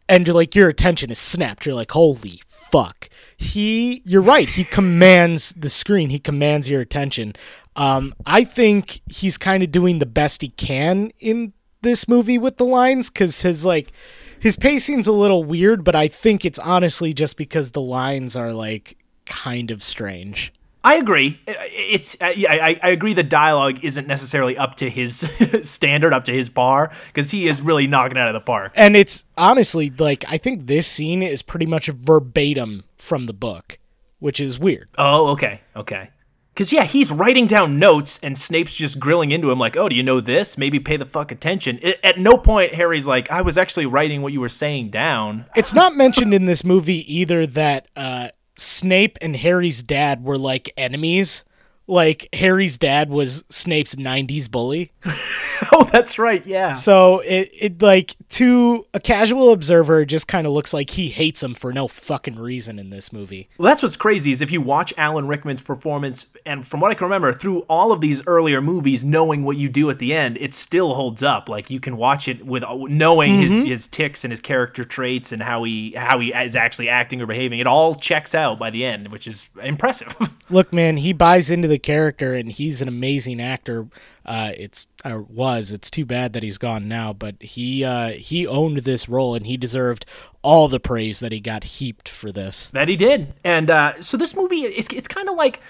and you're like, your attention is snapped. You're like, holy fuck. He, you're right. He commands the screen. He commands your attention. Um, I think he's kind of doing the best he can in this movie with the lines because his like his pacing's a little weird, but I think it's honestly just because the lines are like kind of strange. I agree. It's uh, yeah, I, I agree. The dialogue isn't necessarily up to his standard, up to his bar, because he is really knocking it out of the park. And it's honestly like I think this scene is pretty much verbatim from the book, which is weird. Oh, okay, okay. Because yeah, he's writing down notes, and Snape's just grilling into him like, "Oh, do you know this? Maybe pay the fuck attention." I- at no point Harry's like, "I was actually writing what you were saying down." It's not mentioned in this movie either that uh, Snape and Harry's dad were like enemies. Like Harry's dad was Snape's '90s bully. oh, that's right. Yeah. So it, it like to a casual observer, just kind of looks like he hates him for no fucking reason in this movie. Well, that's what's crazy is if you watch Alan Rickman's performance, and from what I can remember, through all of these earlier movies, knowing what you do at the end, it still holds up. Like you can watch it with uh, knowing his mm-hmm. his ticks and his character traits and how he how he is actually acting or behaving. It all checks out by the end, which is impressive. Look, man, he buys into the character, and he's an amazing actor. Uh, it's or was. It's too bad that he's gone now, but he uh, he owned this role, and he deserved all the praise that he got heaped for this. that he did, and uh, so this movie is it's kind of like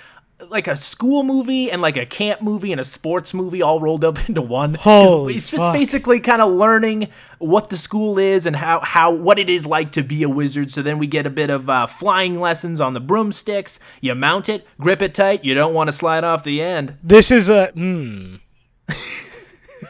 like a school movie and like a camp movie and a sports movie all rolled up into one. Holy it's just fuck. basically kind of learning what the school is and how how what it is like to be a wizard. So then we get a bit of uh, flying lessons on the broomsticks. You mount it, grip it tight. You don't want to slide off the end. This is a hmm.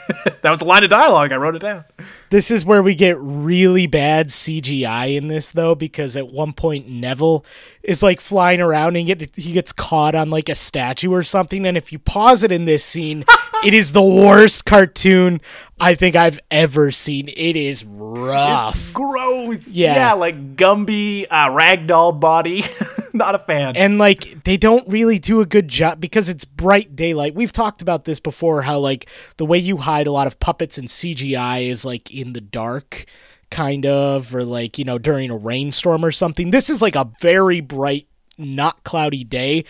That was a line of dialogue. I wrote it down. This is where we get really bad CGI in this though, because at one point Neville is like flying around and get he gets caught on like a statue or something, and if you pause it in this scene, it is the worst cartoon I think I've ever seen. It is rough. It's gross. Yeah. Yeah, like Gumby, uh, ragdoll body. Not a fan. and like they don't really do a good job because it's bright daylight. We've talked about this before how like the way you hide a lot of puppets and CGI is like in the dark kind of or like you know during a rainstorm or something. This is like a very bright not cloudy day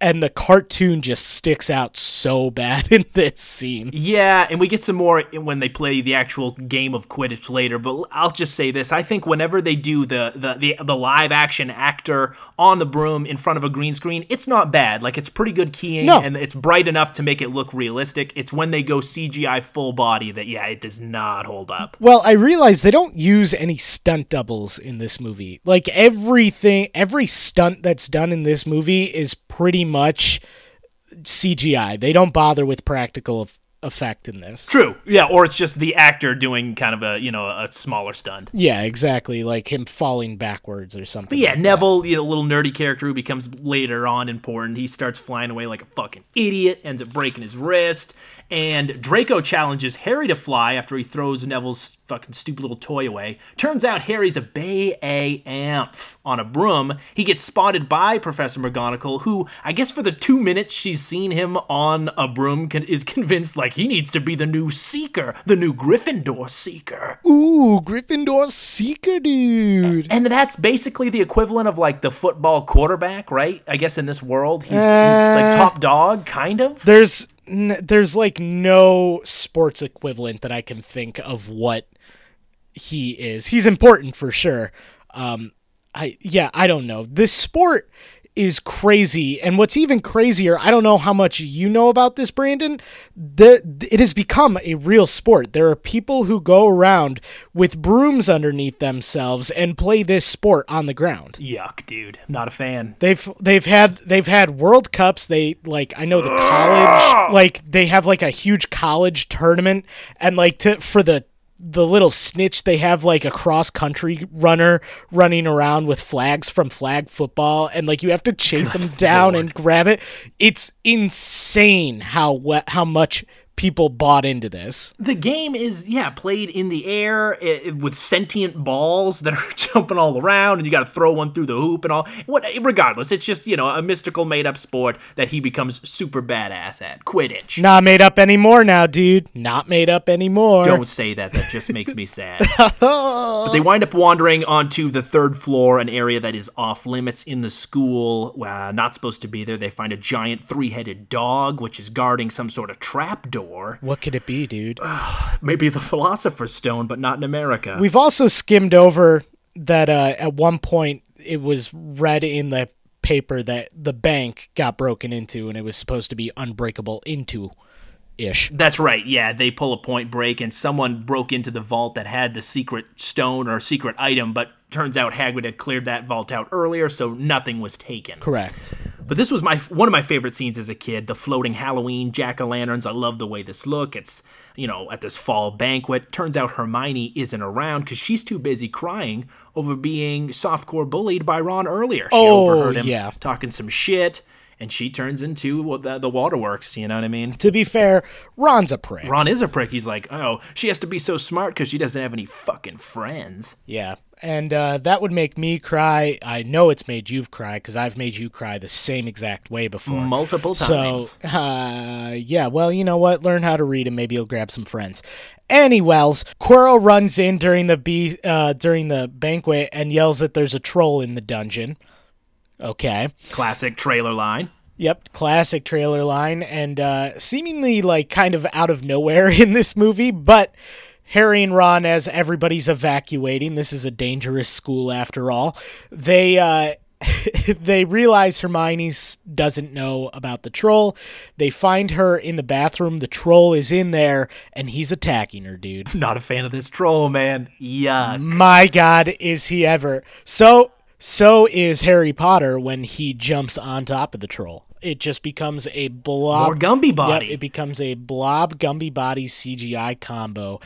and the cartoon just sticks out so bad in this scene. Yeah, and we get some more when they play the actual game of Quidditch later. But I'll just say this: I think whenever they do the the the, the live action actor on the broom in front of a green screen, it's not bad. Like it's pretty good keying, No. and it's bright enough to make it look realistic. It's when they go CGI full body that yeah, it does not hold up. Well, I realize they don't use any stunt doubles in this movie. Like everything, every stunt that's done in this movie is pretty much CGI. They don't bother with practical eff- effect in this. True. Yeah, or it's just the actor doing kind of a you know a smaller stunt. Yeah, exactly. Like him falling backwards or something. But yeah, like that. Neville, you know, little nerdy character who becomes later on important. He starts flying away like a fucking idiot, ends up breaking his wrist, and Draco challenges Harry to fly after he throws Neville's fucking stupid little toy away. Turns out Harry's a Bay A amph on a broom. He gets spotted by Professor McGonagall, who I guess for the two minutes she's seen him on a broom con- is convinced like he needs to be the new Seeker, the new Gryffindor Seeker. Ooh, Gryffindor Seeker, dude. And that's basically the equivalent of like the football quarterback, right? I guess in this world, he's, he's like uh, top dog, kind of. There's n- there's like no sports equivalent that I can think of what he is. He's important for sure. Um, I yeah, I don't know. This sport is crazy, and what's even crazier, I don't know how much you know about this, Brandon. The, it has become a real sport. There are people who go around with brooms underneath themselves and play this sport on the ground. Yuck, dude. Not a fan. They've they've had they've had World Cups. They like I know the college like they have like a huge college tournament and like to for the the little snitch they have like a cross country runner running around with flags from flag football and like you have to chase him oh, down and grab it. It's insane how how much people bought into this. The game is, yeah, played in the air i i- with sentient balls that are jumping all around, and you got to throw one through the hoop and all. What, regardless, it's just you know a mystical made-up sport that he becomes super badass at. Quidditch. Not made up anymore now, dude. Not made up anymore. Don't say that. That just makes me sad. but they wind up wandering onto the third floor, an area that is off limits in the school. Uh, not supposed to be there. They find a giant three-headed dog, which is guarding some sort of trap door. What could it be, dude? Maybe the Philosopher's Stone, but not in America. We've also skimmed over that uh, at one point it was read in the paper that the bank got broken into and it was supposed to be unbreakable into ish. That's right. Yeah, they pull a point break, and someone broke into the vault that had the secret stone or secret item, but turns out Hagrid had cleared that vault out earlier, so nothing was taken. Correct. But this was my one of my favorite scenes as a kid. The floating Halloween jack o' lanterns. I love the way this look. It's you know at this fall banquet. Turns out Hermione isn't around because she's too busy crying over being softcore bullied by Ron earlier. She Oh, overheard him yeah. talking some shit, and she turns into the, the waterworks. You know what I mean? To be fair, Ron's a prick. Ron is a prick. He's like, oh, she has to be so smart because she doesn't have any fucking friends. Yeah. And uh, that would make me cry. I know it's made you cry because I've made you cry the same exact way before. Multiple So, times. uh, yeah, well, you know what? Learn how to read and maybe you'll grab some friends. Anyways, Quirrell runs in during the be- uh, during the banquet and yells that there's a troll in the dungeon. Okay. Classic trailer line. Yep, classic trailer line and uh, seemingly like kind of out of nowhere in this movie, but Harry and Ron, as everybody's evacuating, this is a dangerous school after all. They uh, they realize Hermione doesn't know about the troll. They find her in the bathroom. The troll is in there, and he's attacking her, dude. Not a fan of this troll, man. Yuck. My God, is he ever? So so is Harry Potter when he jumps on top of the troll. It just becomes a blob. More Gumby body. Yep, it becomes a blob Gumby body CGI combo.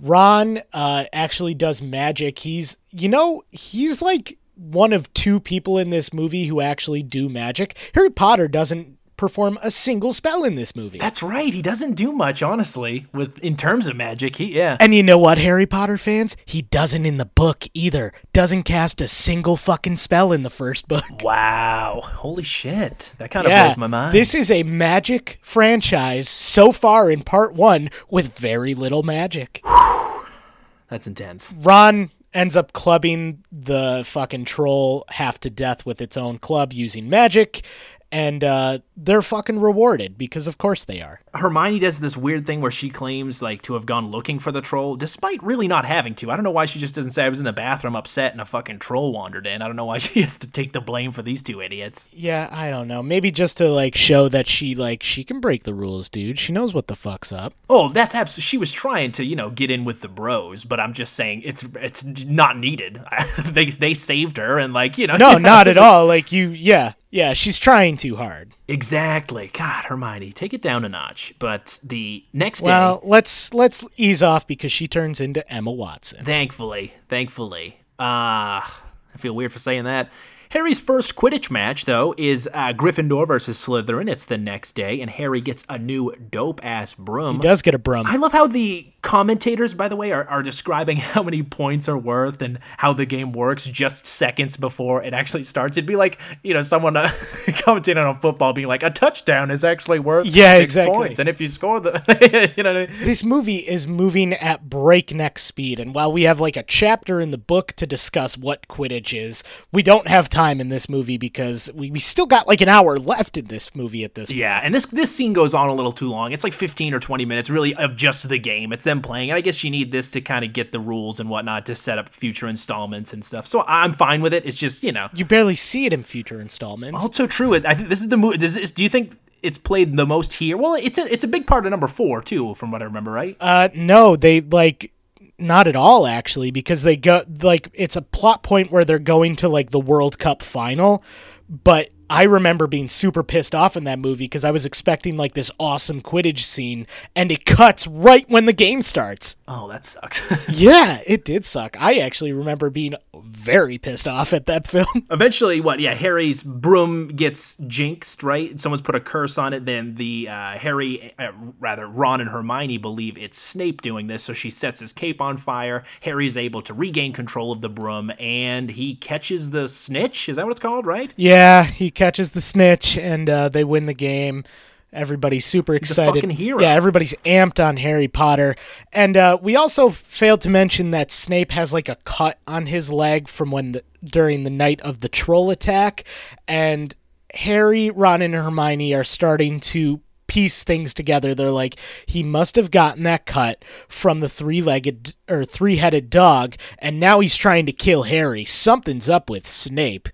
Ron uh, actually does magic. He's, you know, he's like one of two people in this movie who actually do magic. Harry Potter doesn't perform a single spell in this movie. That's right. He doesn't do much, honestly, with in terms of magic. He yeah. And you know what, Harry Potter fans? He doesn't in the book either. Doesn't cast a single fucking spell in the first book. Wow. Holy shit. That kind of Yeah, blows my mind. this is a magic franchise so far in part one with very little magic. That's intense. Ron ends up clubbing the fucking troll half to death with its own club using magic, and uh, they're fucking rewarded because, of course, they are. Hermione does this weird thing where she claims like to have gone looking for the troll, despite really not having to. I don't know why she just doesn't say I was in the bathroom upset and a fucking troll wandered in. I don't know why she has to take the blame for these two idiots. Yeah, I don't know. Maybe just to like show that she like she can break the rules, dude. She knows what the fuck's up. Oh, that's absolutely. She was trying to, you know, get in with the bros, but I'm just saying it's it's not needed. they they saved her and like you know. No, not at all. Like you, yeah, yeah. She's trying too hard. Exactly. God, Hermione, take it down a notch. But the next day, Well, let's let's ease off because she turns into Emma Watson. thankfully, thankfully, uh, I feel weird for saying that. Harry's first Quidditch match, though, is uh, Gryffindor versus Slytherin. It's the next day, and Harry gets a new dope ass broom. He does get a brum. I love how the commentators, by the way, are, are describing how many points are worth and how the game works just seconds before it actually starts. It'd be like, you know, someone uh, commentating on football being like, a touchdown is actually worth Yeah, six exactly. points. And if you score the, you know, this movie is moving at breakneck speed, and while we have like a chapter in the book to discuss what Quidditch is, we don't have time in this movie because we, we still got like an hour left in this movie at this point. yeah. And this this scene goes on a little too long. It's like 15 or 20 minutes, really, of just the game. It's them playing. And I guess you need this to kind of get the rules and whatnot to set up future installments and stuff. So I'm fine with it. It's just, you know, You barely see it in future installments. Also true. I think this is the movie. This, do you think it's played the most here? Well, it's a it's a big part of number four too, from what I remember, right? Uh, no, they like not at all actually because they go like it's a plot point where they're going to like the World Cup final, but I remember being super pissed off in that movie because I was expecting like this awesome Quidditch scene and it cuts right when the game starts. oh, that sucks. Yeah, it did suck. I actually remember being very pissed off at that film. Eventually, what? Yeah, Harry's broom gets jinxed, right? Someone's put a curse on it. Then the uh, Harry, uh, rather Ron and Hermione believe it's Snape doing this, so she sets his cape on fire. Harry's able to regain control of the broom, and he catches the snitch. Is that what it's called, right? yeah, he catches the snitch and uh, they win the game. Everybody's super excited. fucking hero. Yeah, everybody's amped on Harry Potter. And uh, we also failed to mention that Snape has like a cut on his leg from when the, during the night of the troll attack. And Harry, Ron, and Hermione are starting to piece things together. They're like, he must have gotten that cut from the three-legged or three-headed dog, and now he's trying to kill Harry. Something's up with Snape.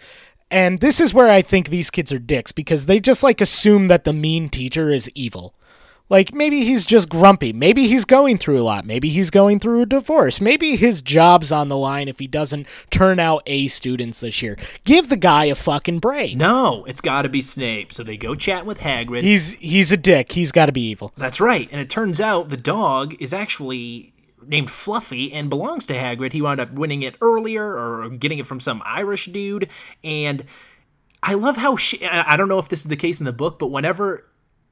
And this is where I think these kids are dicks because they just like assume that the mean teacher is evil. Like maybe he's just grumpy. Maybe he's going through a lot. Maybe he's going through a divorce. Maybe his job's on the line if he doesn't turn out A students this year. Give the guy a fucking break. No, it's got to be Snape. So they go chat with Hagrid. He's he's a dick. He's got to be evil. That's right. And it turns out the dog is actually named Fluffy and belongs to Hagrid. He wound up winning it earlier or getting it from some Irish dude. And I love how she, I I don't know if this is the case in the book, but whenever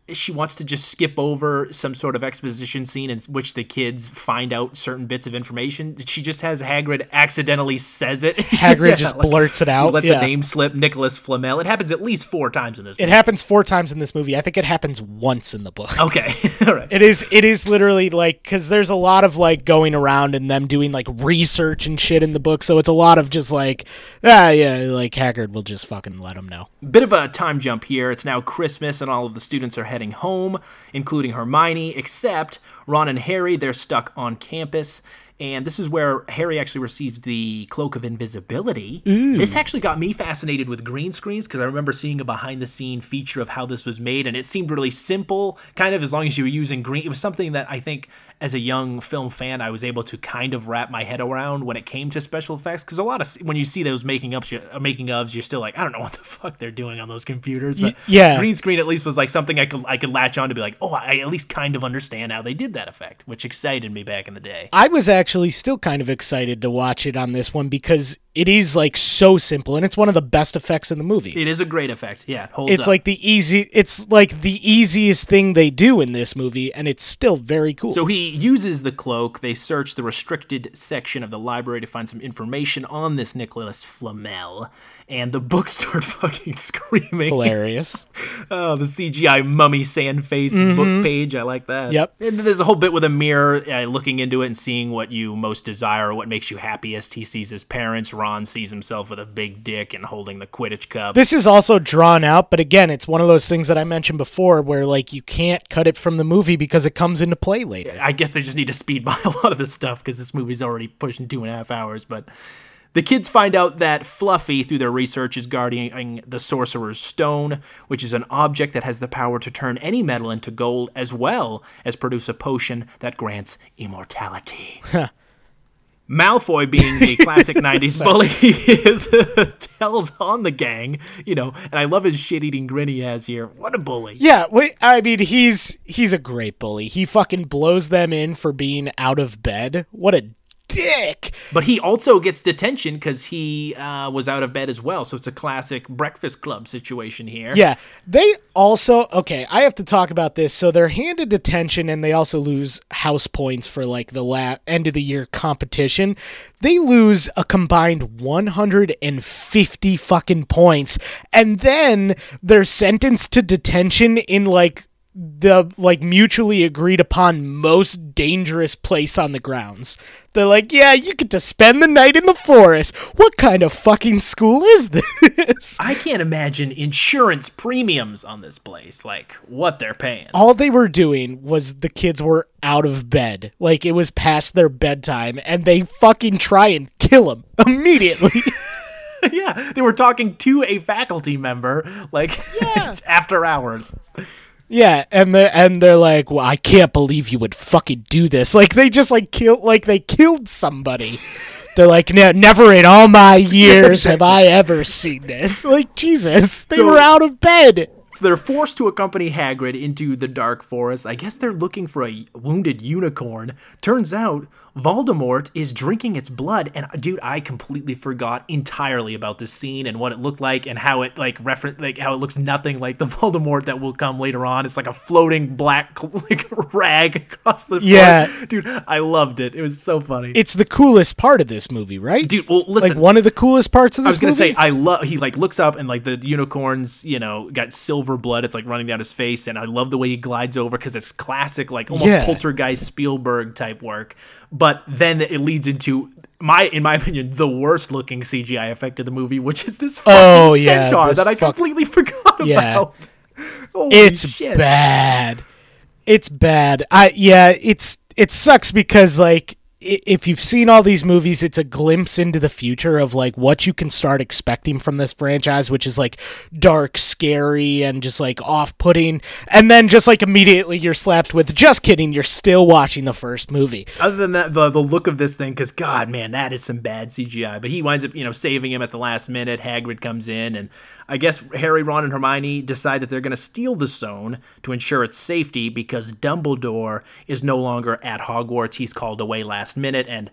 she wants to just skip over some sort of exposition scene in which the kids find out certain bits of information. She just has Hagrid accidentally says it. Hagrid Yeah, just like, blurts it out. lets Yeah. a name slip, Nicholas Flamel. It happens at least four times in this. It happens four times in this movie. I think it happens once in the book. okay, all right. It is it is literally like cuz there's a lot of like going around and them doing like research and shit in the book. So it's a lot of just like ah yeah, like Hagrid will just fucking let them know. Bit of a time jump here. It's now Christmas, and all of the students are heading home, including Hermione, except Ron and Harry. They're stuck on campus. And this is where Harry actually receives the cloak of invisibility. This actually got me fascinated with green screens because I remember seeing a behind the scene feature of how this was made, and it seemed really simple, kind of as long as you were using green. It was something that I think as a young film fan, I was able to kind of wrap my head around when it came to special effects. Because a lot of when you see those making ups, you're- uh, making ofs, you're still like, I don't know what the fuck they're doing on those computers. But yeah. green screen at least was like something I could I could latch on to be like, oh, I at least kind of understand how they did that effect, which excited me back in the day. I was actually still kind of excited to watch it on this one because it is like so simple and it's one of the best effects in the movie. It is a great effect. Yeah, holds it's up. like the easy it's like the easiest thing they do in this movie and it's still very cool. So he uses the cloak. They search the restricted section of the library to find some information on this Nicholas Flamel, and the books start fucking screaming. Hilarious. Oh, the CGI mummy sand face book page. I like that. Mm-hmm. Yep. And there's a whole bit with a mirror, uh, looking into it and seeing what you most desire, what makes you happiest. He sees his parents. Ron sees himself with a big dick and holding the Quidditch cup. This is also drawn out, but again, it's one of those things that I mentioned before where like you can't cut it from the movie because it comes into play later. I guess they just need to speed by a lot of this stuff because this movie's already pushing two and a half hours. But the kids find out that Fluffy, through their research, is guarding the Sorcerer's Stone, which is an object that has the power to turn any metal into gold, as well as produce a potion that grants immortality. Malfoy, being the classic 90s bully he is, tells on the gang, you know, and I love his shit eating grin he has here. What a bully. Yeah, wait, I mean he's he's a great bully. He fucking blows them in for being out of bed. What a dick. But he also gets detention because he uh, was out of bed as well. So it's a classic Breakfast Club situation here. Yeah, they also okay. I have to talk about this. So they're handed detention, and they also lose house points for like the la- end of the year competition. They lose a combined 150 fucking points, and then they're sentenced to detention in like the like mutually agreed upon most dangerous place on the grounds. They're like, yeah, you get to spend the night in the forest. What kind of fucking school is this? I can't imagine insurance premiums on this place, like what they're paying. all they were doing was the kids were out of bed. Like it was past their bedtime and they fucking try and kill them immediately. yeah, they were talking to a faculty member, like Yeah. after hours. Yeah, and they and they're like, "Well, I can't believe you would fucking do this." Like they just like kill like they killed somebody. They're like, "Ne- never in all my years have I ever seen this. Like Jesus, they So- were out of bed. So they're forced to accompany Hagrid into the dark forest. I guess they're looking for a wounded unicorn. Turns out Voldemort is drinking its blood. And dude, I completely forgot entirely about this scene and what it looked like and how it like reference like how it looks nothing like the Voldemort that will come later on. It's like a floating black like rag across the Yeah. forest. Dude, I loved it. It was so funny. It's the coolest part of this movie, right? dude, well listen. like one of the coolest parts of this. I was gonna movie. say I love he like looks up and like the unicorns you know got silver blood it's like running down his face and I love the way he glides over because it's classic like almost Yeah. poltergeist Spielberg type work but then it leads into my in my opinion the worst looking CGI effect of the movie which is this oh, fucking Oh, yeah, centaur that I fuck- completely forgot Yeah. about Holy it's shit. bad. It's bad. I yeah, it's it sucks because like if you've seen all these movies, it's a glimpse into the future of like what you can start expecting from this franchise, which is like dark, scary, and just like off-putting. And then just like immediately you're slapped with, "Just kidding, you're still watching the first movie." other than that the, the look of this thing because god man that is some bad cgi but he winds up you know saving him at the last minute hagrid comes in and i guess harry ron and hermione decide that they're going to steal the zone to ensure its safety because dumbledore is no longer at hogwarts he's called away last minute and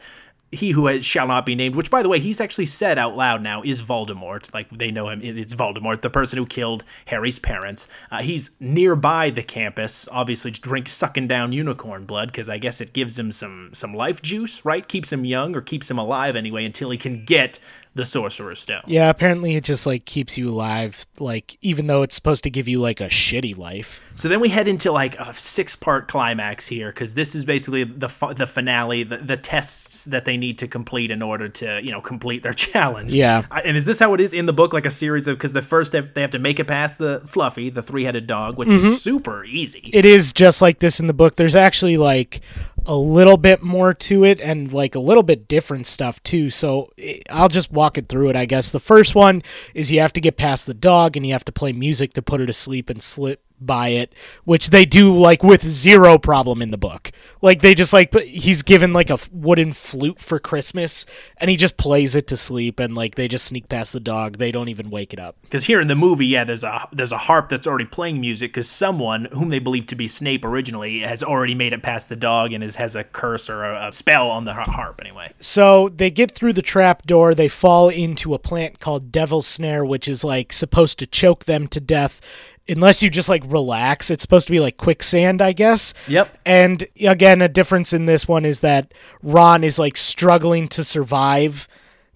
he who shall not be named, which by the way, he's actually said out loud now, is Voldemort. Like they know him, it's Voldemort, the person who killed Harry's parents. Uh, he's nearby the campus, obviously drink sucking down unicorn blood because I guess it gives him some some life juice, right? Keeps him young or keeps him alive anyway until he can get the Sorcerer's Stone. Yeah, apparently it just like keeps you alive, like even though it's supposed to give you like a shitty life. So then we head into like a six part climax here because this is basically the the finale, the, the tests that they need to complete in order to you know complete their challenge. Yeah. And is this how it is in the book? Like a series of because the first they have, they have to make it past the Fluffy, the three headed dog, which is mm-hmm. super easy. it is just like this in the book. There's actually like a little bit more to it and like a little bit different stuff too. So eh, I'll just walk it through it, I guess. The first one is you have to get past the dog and you have to play music to put her to sleep and slip by it, which they do like with zero problem in the book. Like they just like he's given like a wooden flute for Christmas and he just plays it to sleep and like they just sneak past the dog. They don't even wake it up. Because here in the movie, yeah, there's a there's a harp that's already playing music because someone whom they believe to be Snape originally has already made it past the dog and is, has a curse or a, a spell on the harp anyway. So they get through the trap door. They fall into a plant called Devil's Snare, which is like supposed to choke them to death. Unless you just like relax, it's supposed to be like quicksand, I guess. Yep. And again, a difference in this one is that Ron is like struggling to survive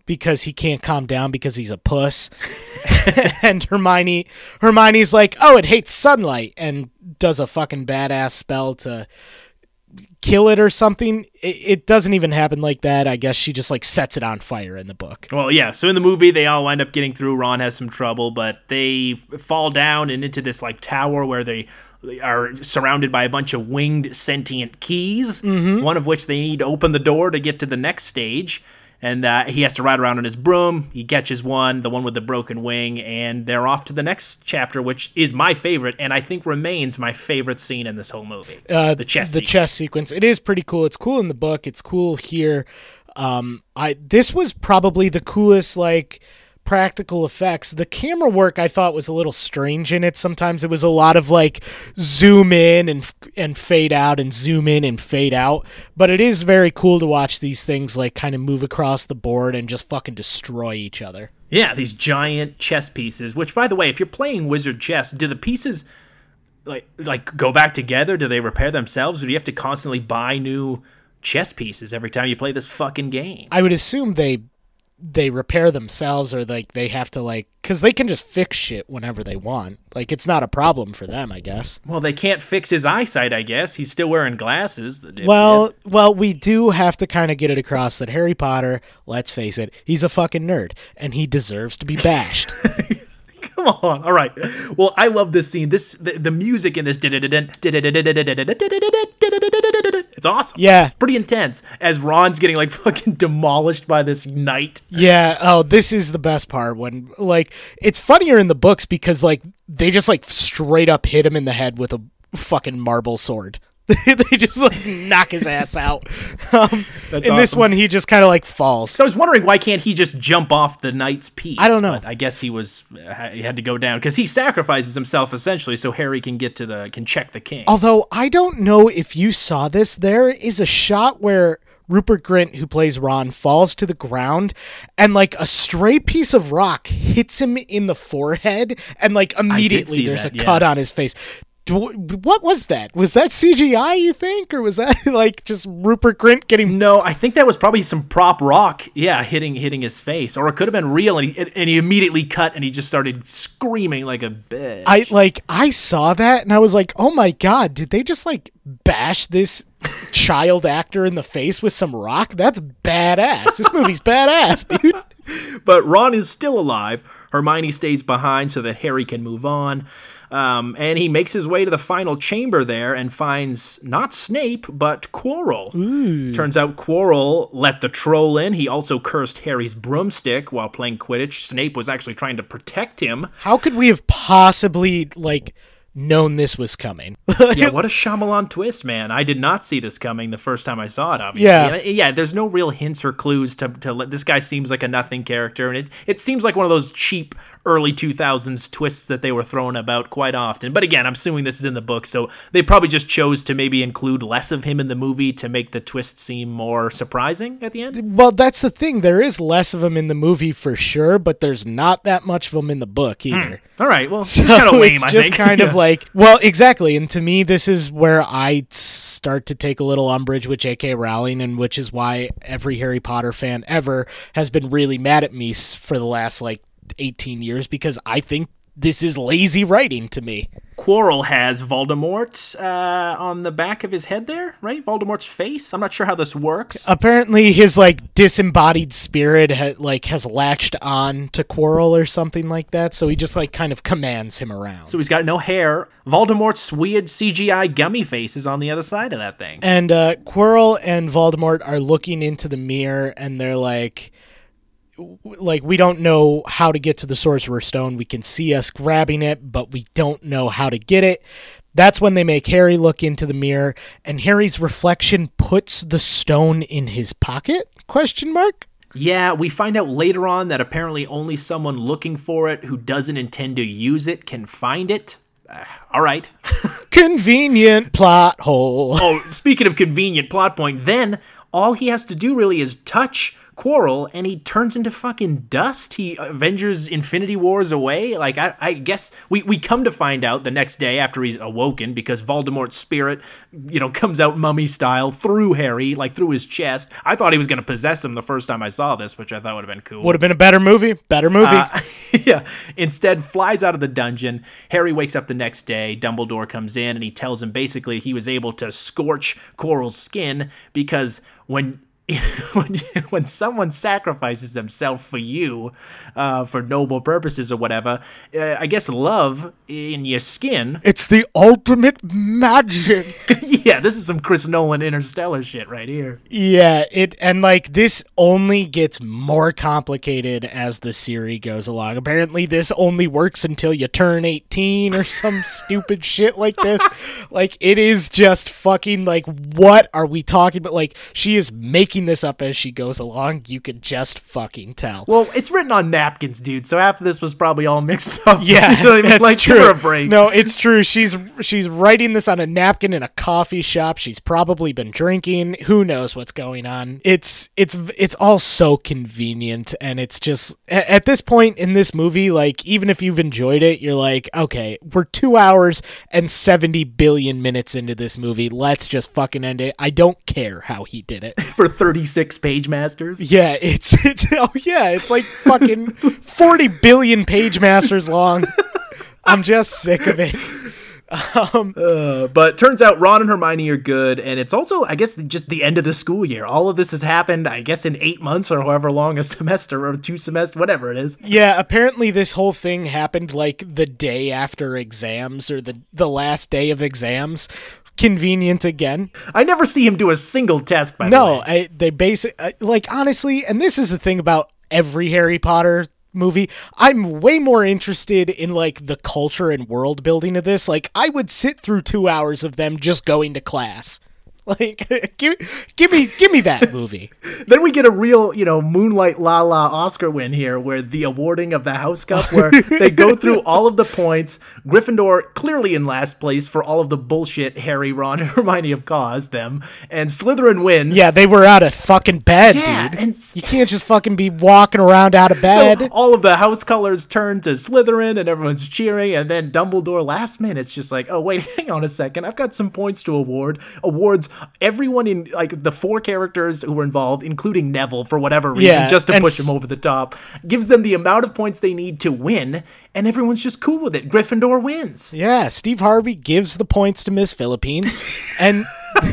because he can't calm down because he's a puss. and Hermione Hermione's like, "Oh, it hates sunlight," and does a fucking badass spell to kill it or something. It, it doesn't even happen like that. I guess she just like sets it on fire in the book. Well, yeah. So in the movie, they all wind up getting through. Ron has some trouble, but they fall down and into this like tower where they are surrounded by a bunch of winged sentient keys. Mm-hmm. One of which they need to open the door to get to the next stage. And uh, he has to ride around on his broom. He catches one, the one with the broken wing, and they're off to the next chapter, which is my favorite, and I think remains my favorite scene in this whole movie. Uh, the chess. the sequence. chess sequence. It is pretty cool. It's cool in the book. It's cool here. Um, I this was probably the coolest like practical effects. The camera work I thought was a little strange in it. Sometimes it was a lot of like zoom in and and fade out and zoom in and fade out. But it is very cool to watch these things like kind of move across the board and just fucking destroy each other. Yeah, these giant chess pieces. Which, by the way, if you're playing wizard chess, do the pieces like like go back together? Do they repair themselves, or do you have to constantly buy new chess pieces every time you play this fucking game? I would assume they they repair themselves or like they have to like cuz they can just fix shit whenever they want. Like it's not a problem for them, I guess. Well, they can't fix his eyesight. I guess he's still wearing glasses. Well, well, we do have to kind of get it across that Harry Potter, let's face it, he's a fucking nerd and he deserves to be bashed. come on. All right. Well, I love this scene. This the, the music in this. It's awesome. yeah. Pretty intense as Ron's getting like fucking demolished by this knight. Yeah, oh, this is the best part when like it's funnier in the books because like they just like straight up hit him in the head with a fucking marble sword. they just like knock his ass out. Um, That's in this one, he just kind of like falls. So I was wondering why can't he just jump off the knight's piece? I don't know. But I guess he was uh, he had to go down because he sacrifices himself essentially so Harry can get to the can check the king. Although I don't know if you saw this, there is a shot where Rupert Grint, who plays Ron, falls to the ground and like a stray piece of rock hits him in the forehead, and like immediately there's that, a yeah. cut on his face. What was that? Was that CGI, you think? Or was that like just Rupert Grint getting. No, I think that was probably some prop rock, yeah, hitting hitting his face, or it could have been real, and he and he immediately cut, and he just started screaming like a bitch. I like I saw that and I was like, "Oh my god, did they just like bash this child actor in the face with some rock? That's badass. This movie's badass, dude." But Ron is still alive. Hermione stays behind so that Harry can move on. Um, and he makes his way to the final chamber there and finds not Snape, but Quirrell. Turns out Quirrell let the troll in. He also cursed Harry's broomstick while playing Quidditch. Snape was actually trying to protect him. How could we have possibly like known this was coming? Yeah, what a Shyamalan twist, man. I did not see this coming the first time I saw it, obviously. Yeah. And, yeah, there's no real hints or clues to, to let this guy seems like a nothing character. And it, it seems like one of those cheap early 2000s twists that they were throwing about quite often. But again, I'm assuming this is in the book, so they probably just chose to maybe include less of him in the movie to make the twist seem more surprising at the end. well, that's the thing. There is less of him in the movie for sure, but there's not that much of him in the book hmm. either. All right, well, So it's kind of lame, it's I just think. kind of like well, exactly. And to me, this is where I start to take a little umbrage with J.K. Rowling, and which is why every Harry Potter fan ever has been really mad at me for the last like 18 years because I think this is lazy writing to me. Quirrell has Voldemort uh, on the back of his head there, right? Voldemort's face. I'm not sure how this works. Apparently, his like disembodied spirit ha- like has latched on to Quirrell or something like that, so he just like kind of commands him around. So he's got no hair. Voldemort's weird CGI gummy face is on the other side of that thing. And uh, Quirrell and Voldemort are looking into the mirror, and they're like, like we don't know how to get to the sorcerer's stone. We can see us grabbing it, but we don't know how to get it. That's when they make Harry look into the mirror, and Harry's reflection puts the stone in his pocket? Question mark. Yeah, we find out later on that apparently only someone looking for it who doesn't intend to use it can find it. Uh, all right. Convenient plot hole. oh, speaking of convenient plot point, then all he has to do really is touch Quirrell and he turns into fucking dust. He Avengers Infinity Wars away. Like I, I guess we, we come to find out the next day after he's awoken because Voldemort's spirit, you know, comes out mummy style through Harry, like through his chest. I thought he was gonna possess him the first time I saw this, which I thought would have been cool. Would have been a better movie. Better movie. Uh, yeah. Instead, flies out of the dungeon. Harry wakes up the next day. Dumbledore comes in and he tells him basically he was able to scorch Quirrell's skin because when when when someone sacrifices themselves for you, uh, for noble purposes or whatever, uh, I guess love in your skin. it's the ultimate magic. yeah, this is some Chris Nolan interstellar shit right here. Yeah, it and like this only gets more complicated as the series goes along. Apparently this only works until you turn 18 or some stupid shit like this. Like it is just fucking like what are we talking about? Like she is making this up as she goes along. You could just fucking tell. Well, it's written on napkins, dude. So half of this was probably all mixed up. Yeah, you know what I mean? that's like, true. give a break. No, it's true. She's she's writing this on a napkin in a coffee shop. She's probably been drinking. Who knows what's going on? It's it's it's all so convenient, and it's just at this point in this movie, like even if you've enjoyed it, you're like, okay, we're two hours and seventy billion minutes into this movie. Let's just fucking end it. I don't care how he did it. For 36 page masters. Yeah, it's it's oh yeah, it's like fucking forty billion page masters long. I'm just sick of it. Uh, but turns out Ron and Hermione are good, and it's also, I guess, just the end of the school year. All of this has happened, I guess, in eight months or however long a semester or two semesters, whatever it is. Yeah, apparently this whole thing happened like the day after exams or the the last day of exams. Convenient again. I never see him do a single test. By the No, way, I, they basic I- uh, like honestly, and this is the thing about every Harry Potter movie. I'm way more interested in like the culture and world building of this. Like I would sit through 2 hours of them just going to class. Like give give me give me that movie. then we get a real, you know, Moonlight La La Oscar win here, where the awarding of the House Cup, where they go through all of the points. Gryffindor clearly in last place for all of the bullshit Harry, Ron, and Hermione have caused them, and Slytherin wins. Yeah, they were out of fucking bed, Yeah, dude. and you can't just fucking be walking around out of bed. So all of the house colors turn to Slytherin and everyone's cheering, and then Dumbledore last minute's just like, oh wait, hang on a second, I've got some points to award. Awards everyone in like the four characters who were involved, including Neville for whatever reason, Yeah, just to push s- him over the top. Gives them the amount of points they need to win, and everyone's just cool with it. Gryffindor wins. Yeah, Steve Harvey gives the points to Miss Philippine, and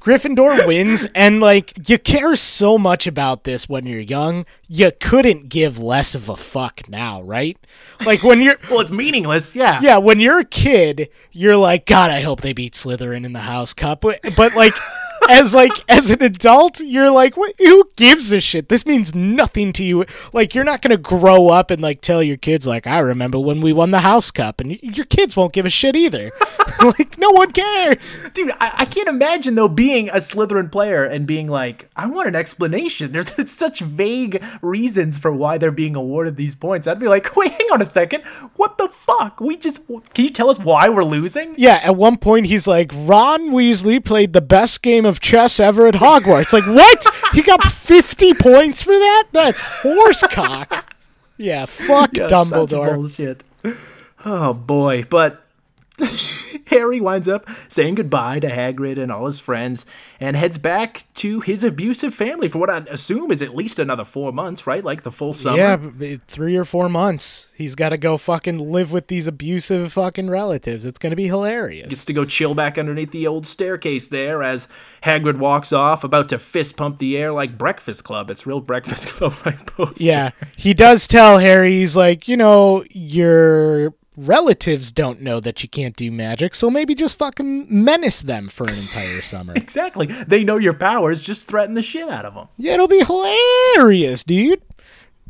Gryffindor wins. And like, you care so much about this when you're young, you couldn't give less of a fuck now, right? Like when you're. Well, it's meaningless, yeah. Yeah, when you're a kid, you're like, God, I hope they beat Slytherin in the House Cup. But but, like, as like as an adult, you're like, what? Who gives a shit? This means nothing to you. Like, you're not gonna grow up and like tell your kids like, I remember when we won the House Cup, and y- your kids won't give a shit either. like, no one cares. Dude, I, I can't imagine though being a Slytherin player and being like, I want an explanation. There's such vague reasons for why they're being awarded these points. I'd be like, wait, hang on a second. What the fuck? We just can you tell us why we're losing? Yeah, at one point he's like, Ron Weasley played the best game of chess ever at Hogwarts. Like, what? He got 50 points for that? That's horsecock. Yeah, fuck Such Dumbledore. bullshit. Oh boy, but Harry winds up saying goodbye to Hagrid and all his friends and heads back to his abusive family for what I assume is at least another four months, right? Like the full summer. Yeah, three or four months. He's got to go fucking live with these abusive fucking relatives. It's going to be hilarious. gets to go chill back underneath the old staircase there as Hagrid walks off, about to fist pump the air like Breakfast Club. It's real Breakfast Club like poster. Yeah, he does tell Harry, he's like, you know, your relatives don't know that you can't do magic, so maybe just fucking menace them for an entire summer. Exactly. They know your powers, just threaten the shit out of them. Yeah, it'll be hilarious, dude.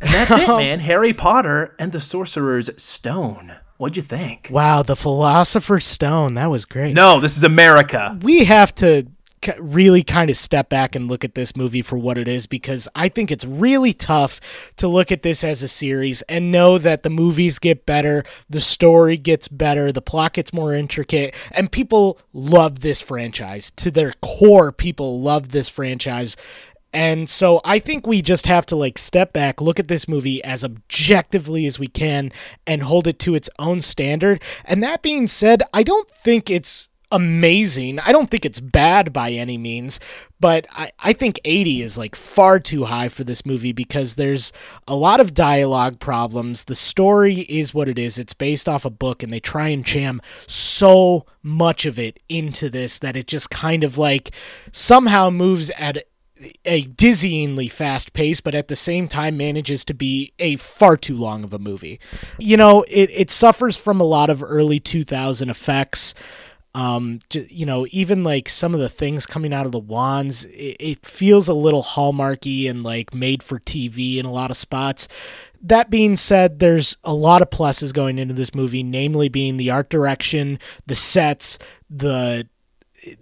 And that's it, man. Harry Potter and the Sorcerer's Stone. What'd you think? Wow, the Philosopher's Stone. That was great. No, this is America. We have to really kind of step back and look at this movie for what it is because I think it's really tough to look at this as a series and know that the movies get better, the story gets better, the plot gets more intricate, and people love this franchise. To their core, people love this franchise. And so I think we just have to like step back, look at this movie as objectively as we can and hold it to its own standard. And that being said, I don't think it's amazing. I don't think it's bad by any means, but I, I think 80 is like far too high for this movie because there's a lot of dialogue problems. The story is what it is. It's based off a book and they try and jam so much of it into this that it just kind of like somehow moves at a dizzyingly fast pace, but at the same time manages to be a far too long of a movie. You know, it, it suffers from a lot of early 2000 effects. Um, you know, even like some of the things coming out of the wands, it, it feels a little hallmarky and like made for TV in a lot of spots. That being said, there's a lot of pluses going into this movie, namely being the art direction, the sets, the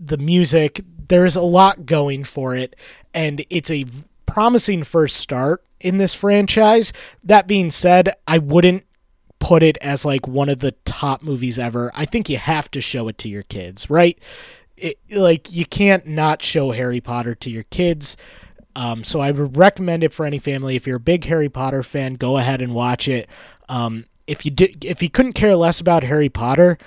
the music. There's a lot going for it, and it's a promising first start in this franchise. That being said, I wouldn't put it as like one of the top movies ever. I think you have to show it to your kids, right? It, like you can't not show Harry Potter to your kids. Um, so I would recommend it for any family. If you're a big Harry Potter fan, go ahead and watch it. Um, if you did, if you couldn't care less about Harry Potter,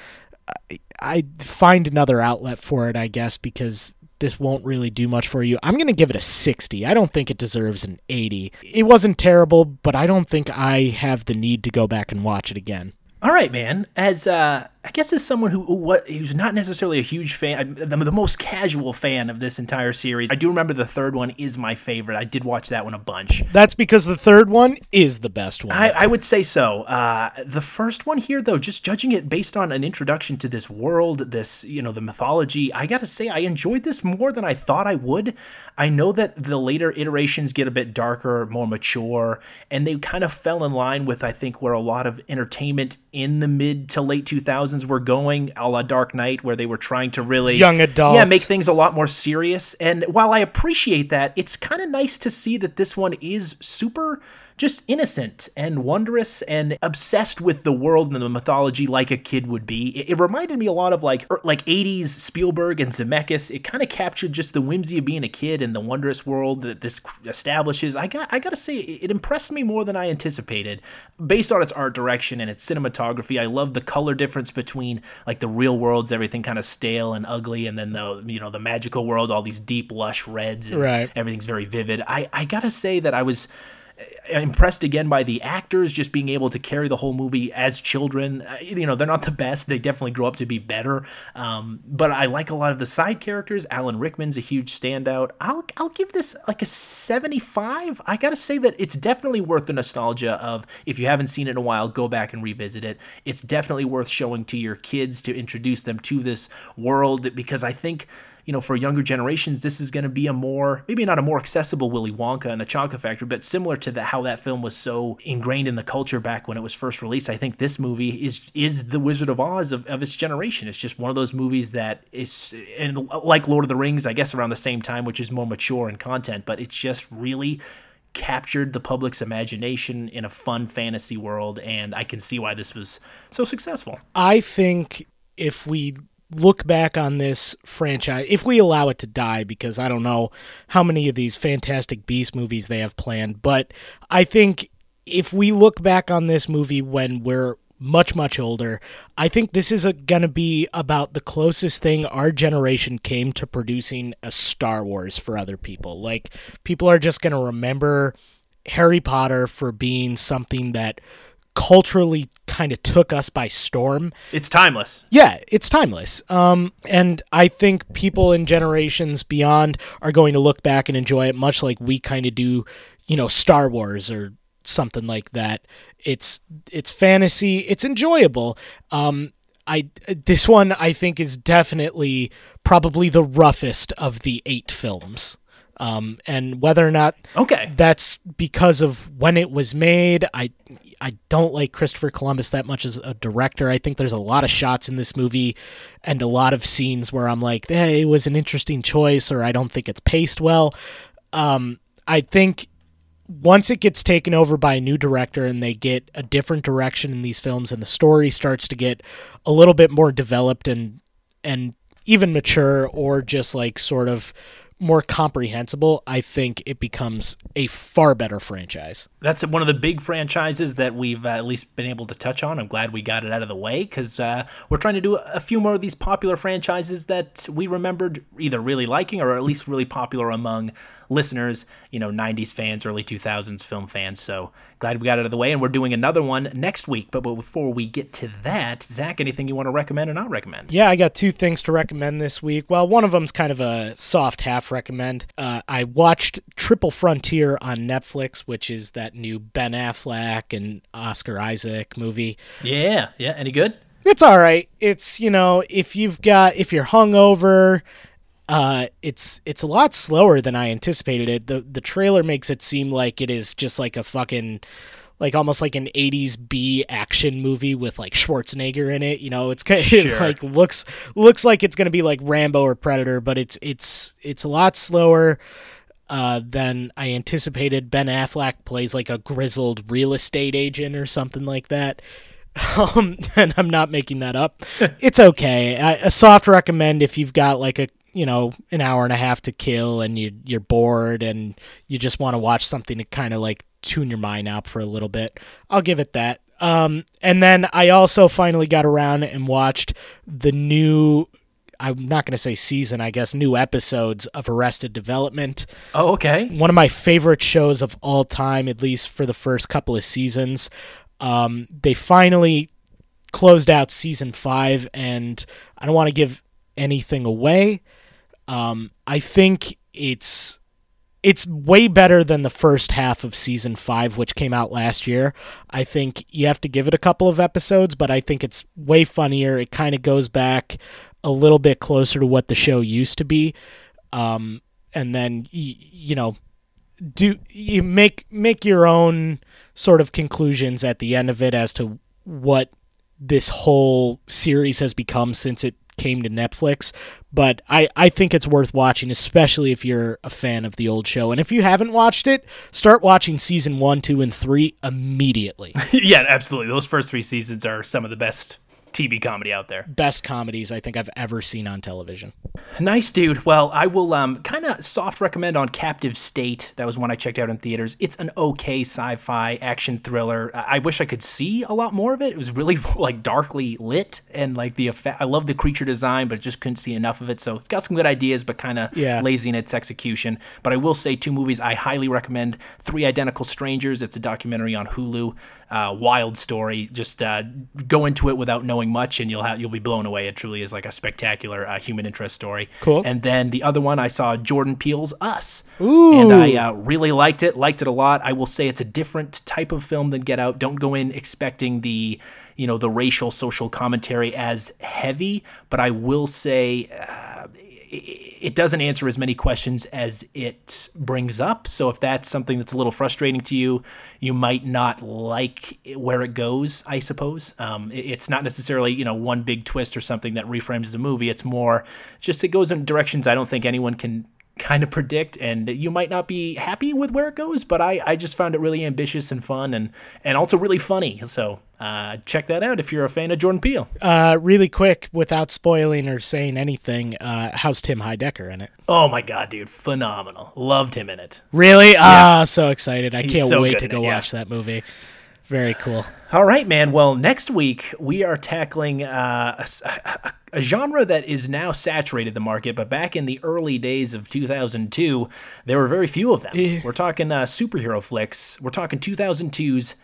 I, I'd find another outlet for it, I guess, because this won't really do much for you. I'm going to give it a 60. I don't think it deserves an 80. It wasn't terrible, but I don't think I have the need to go back and watch it again. All right, man. As uh, I guess as someone who what who's not necessarily a huge fan, the, the most casual fan of this entire series, I do remember the third one is my favorite. I did watch that one a bunch. That's because the third one is the best one. I, I would say so. Uh, the first one here, though, just judging it based on an introduction to this world, this you know the mythology, I gotta say I enjoyed this more than I thought I would. I know that the later iterations get a bit darker, more mature, and they kind of fell in line with I think where a lot of entertainment in the mid to late 2000s were going, a la Dark Knight, where they were trying to really Young adults. yeah, make things a lot more serious. And while I appreciate that, it's kind of nice to see that this one is super just innocent and wondrous and obsessed with the world and the mythology like a kid would be. It, it reminded me a lot of like er, like 80s Spielberg and Zemeckis. It kind of captured just the whimsy of being a kid and the wondrous world that this establishes. I got I got to say it, it impressed me more than I anticipated based on its art direction and its cinematography. I love the color difference between like the real world's everything kind of stale and ugly and then the you know the magical world all these deep lush reds and Right. everything's very vivid. I I got to say that I was impressed again by the actors just being able to carry the whole movie as children. Uh, You know, they're not the best. They definitely grow up to be better. Um, but I like a lot of the side characters. Alan Rickman's a huge standout. I'll I'll give this like a 75. I got to say that it's definitely worth the nostalgia of if you haven't seen it in a while, go back and revisit it. It's definitely worth showing to your kids to introduce them to this world because I think you know, for younger generations, this is going to be a more, maybe not a more accessible Willy Wonka and the Chocolate Factory, but similar to the, how that film was so ingrained in the culture back when it was first released. I think this movie is is the Wizard of Oz of, of its generation. It's just one of those movies that is, and like Lord of the Rings, I guess around the same time, which is more mature in content, but it's just really captured the public's imagination in a fun fantasy world, and I can see why this was so successful. I think if we look back on this franchise, if we allow it to die, because I don't know how many of these Fantastic Beast movies they have planned, but I think if we look back on this movie when we're much much older i think this is going to be about the closest thing our generation came to producing a star wars for other people. Like people are just going to remember harry potter for being something that culturally kind of took us by storm It's timeless. yeah, it's timeless. Um, and I think people in generations beyond are going to look back and enjoy it, much like we kind of do, you know, Star Wars or something like that. It's it's fantasy. It's enjoyable. Um, I this one I think is definitely probably the roughest of the eight films. Um, and whether or not Okay. that's because of when it was made, I I don't like Christopher Columbus that much as a director. I think there's a lot of shots in this movie and a lot of scenes where I'm like, hey, it was an interesting choice, or I don't think it's paced well. Um, I think once it gets taken over by a new director and they get a different direction in these films and the story starts to get a little bit more developed and and even mature or just like sort of more comprehensible, I think it becomes a far better franchise. That's one of the big franchises that we've uh, at least been able to touch on. I'm glad we got it out of the way because uh, we're trying to do a few more of these popular franchises that we remembered either really liking or at least really popular among listeners, you know, 90s fans, early 2000s film fans. So glad we got out of the way. And we're doing another one next week. But before we get to that, Zach, anything you want to recommend or not recommend? Yeah, I got two things to recommend this week. Well, one of them's kind of a soft half recommend. Uh, I watched Triple Frontier on Netflix, which is that new Ben Affleck and Oscar Isaac movie. Yeah. Yeah. Any good? It's all right. It's, you know, if you've got, if you're hungover, uh, it's it's a lot slower than I anticipated it. The the trailer makes it seem like it is just like a fucking like almost like an 80s B action movie with like Schwarzenegger in it, you know, it's kind of Sure. like looks looks like it's going to be like Rambo or Predator, but it's it's it's a lot slower uh, than I anticipated. Ben Affleck plays like a grizzled real estate agent or something like that. Um, and I'm not making that up. it's okay. I, a soft recommend if you've got like a you know an hour and a half to kill and you you're bored and you just want to watch something to kind of like tune your mind out for a little bit. I'll give it that. Um, and then I also finally got around and watched the new. I'm not going to say season, I guess, new episodes of Arrested Development Oh, okay. one of my favorite shows of all time, at least for the first couple of seasons. Um, they finally closed out season five, and I don't want to give anything away. Um, I think it's it's way better than the first half of season five, which came out last year. I think you have to give it a couple of episodes, but I think it's way funnier. It kind of goes back a little bit closer to what the show used to be. Um, and then you, you know, do you make make your own sort of conclusions at the end of it as to what this whole series has become since it came to Netflix. But I, I think it's worth watching, especially if you're a fan of the old show. And if you haven't watched it, start watching season one, two, and three immediately. yeah, absolutely. Those first three seasons are some of the best TV comedy out there. Best comedies I think I've ever seen on television. Nice, dude. Well, I will um, kind of soft recommend on Captive State. That was one I checked out in theaters. It's an okay sci-fi action thriller. I I wish I could see a lot more of it. It was really like darkly lit and like the effect. I love the creature design, but just couldn't see enough of it. So it's got some good ideas, but kind of Yeah. lazy in its execution. But I will say two movies I highly recommend: Three Identical Strangers. It's a documentary on Hulu. Uh, wild story. Just uh, go into it without knowing much, and you'll have you'll be blown away. It truly is like a spectacular uh, human interest story. Cool. And then the other one I saw Jordan Peele's Us, Ooh. and I uh, really liked it. Liked it a lot. I will say it's a different type of film than Get Out. Don't go in expecting the you know the racial social commentary as heavy, but I will say. It doesn't answer as many questions as it brings up. So if that's something that's a little frustrating to you, you might not like where it goes. I suppose um, it's not necessarily you know one big twist or something that reframes the movie. It's more just it goes in directions I don't think anyone can kind of predict and you might not be happy with where it goes but I, I just found it really ambitious and fun and and also really funny so uh, check that out if you're a fan of jordan peele Uh, really quick, without spoiling or saying anything, uh, how's Tim Heidecker in it? oh my god dude phenomenal loved him in it Really? Ah, so excited. I He's can't so wait to go it, yeah. watch that movie. Very cool. All right, man. Well, next week we are tackling uh, a a, genre that is now saturated the market, but back in the early days of 2002, there were very few of them. We're talking uh, superhero flicks. We're talking 2002's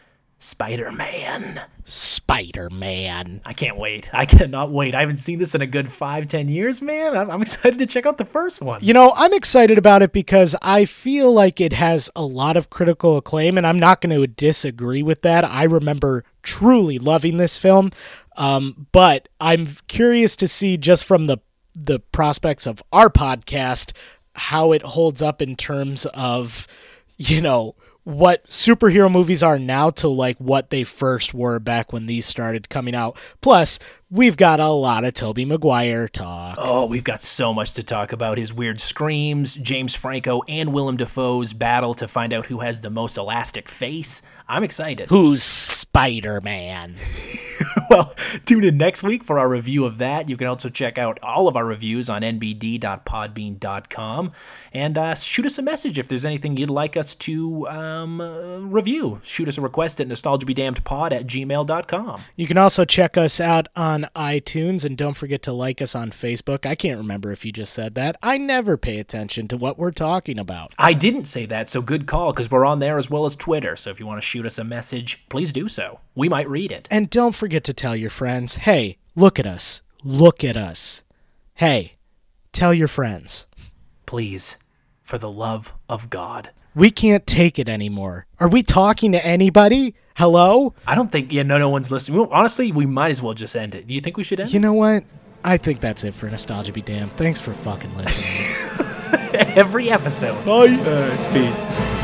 Spider-Man. Spider Man. I can't wait. I cannot wait. I haven't seen this in a good five, ten years, man. I'm, I'm excited to check out the first one. You know, I'm excited about it because I feel like it has a lot of critical acclaim, and I'm not going to disagree with that. I remember truly loving this film, um, but I'm curious to see just from the the prospects of our podcast how it holds up in terms of, you know, what superhero movies are now to like what they first were back when these started coming out. Plus, we've got a lot of Tobey Maguire talk. Oh, we've got so much to talk about. His weird screams, James Franco and Willem Dafoe's battle to find out who has the most elastic face. I'm excited. Who's Spider Man? well, tune in next week for our review of that. You can also check out all of our reviews on nbd.podbean.com and uh, shoot us a message if there's anything you'd like us to um, uh, review. Shoot us a request at nostalgiabedamnedpod at gmail.com. You can also check us out on iTunes and don't forget to like us on Facebook. I can't remember if you just said that. I never pay attention to what we're talking about. I didn't say that, so good call because we're on there as well as Twitter. So if you want to shoot us a message, please do so. We might read it. And don't forget to tell your friends hey, look at us. Look at us. Hey, tell your friends. Please, for the love of God. We can't take it anymore. Are we talking to anybody? Hello? I don't think, yeah, no, no one's listening. Honestly, we might as well just end it. Do you think we should end You know what? I think that's it for Nostalgia Be Damned. Thanks for fucking listening. Every episode. Bye. Uh, peace.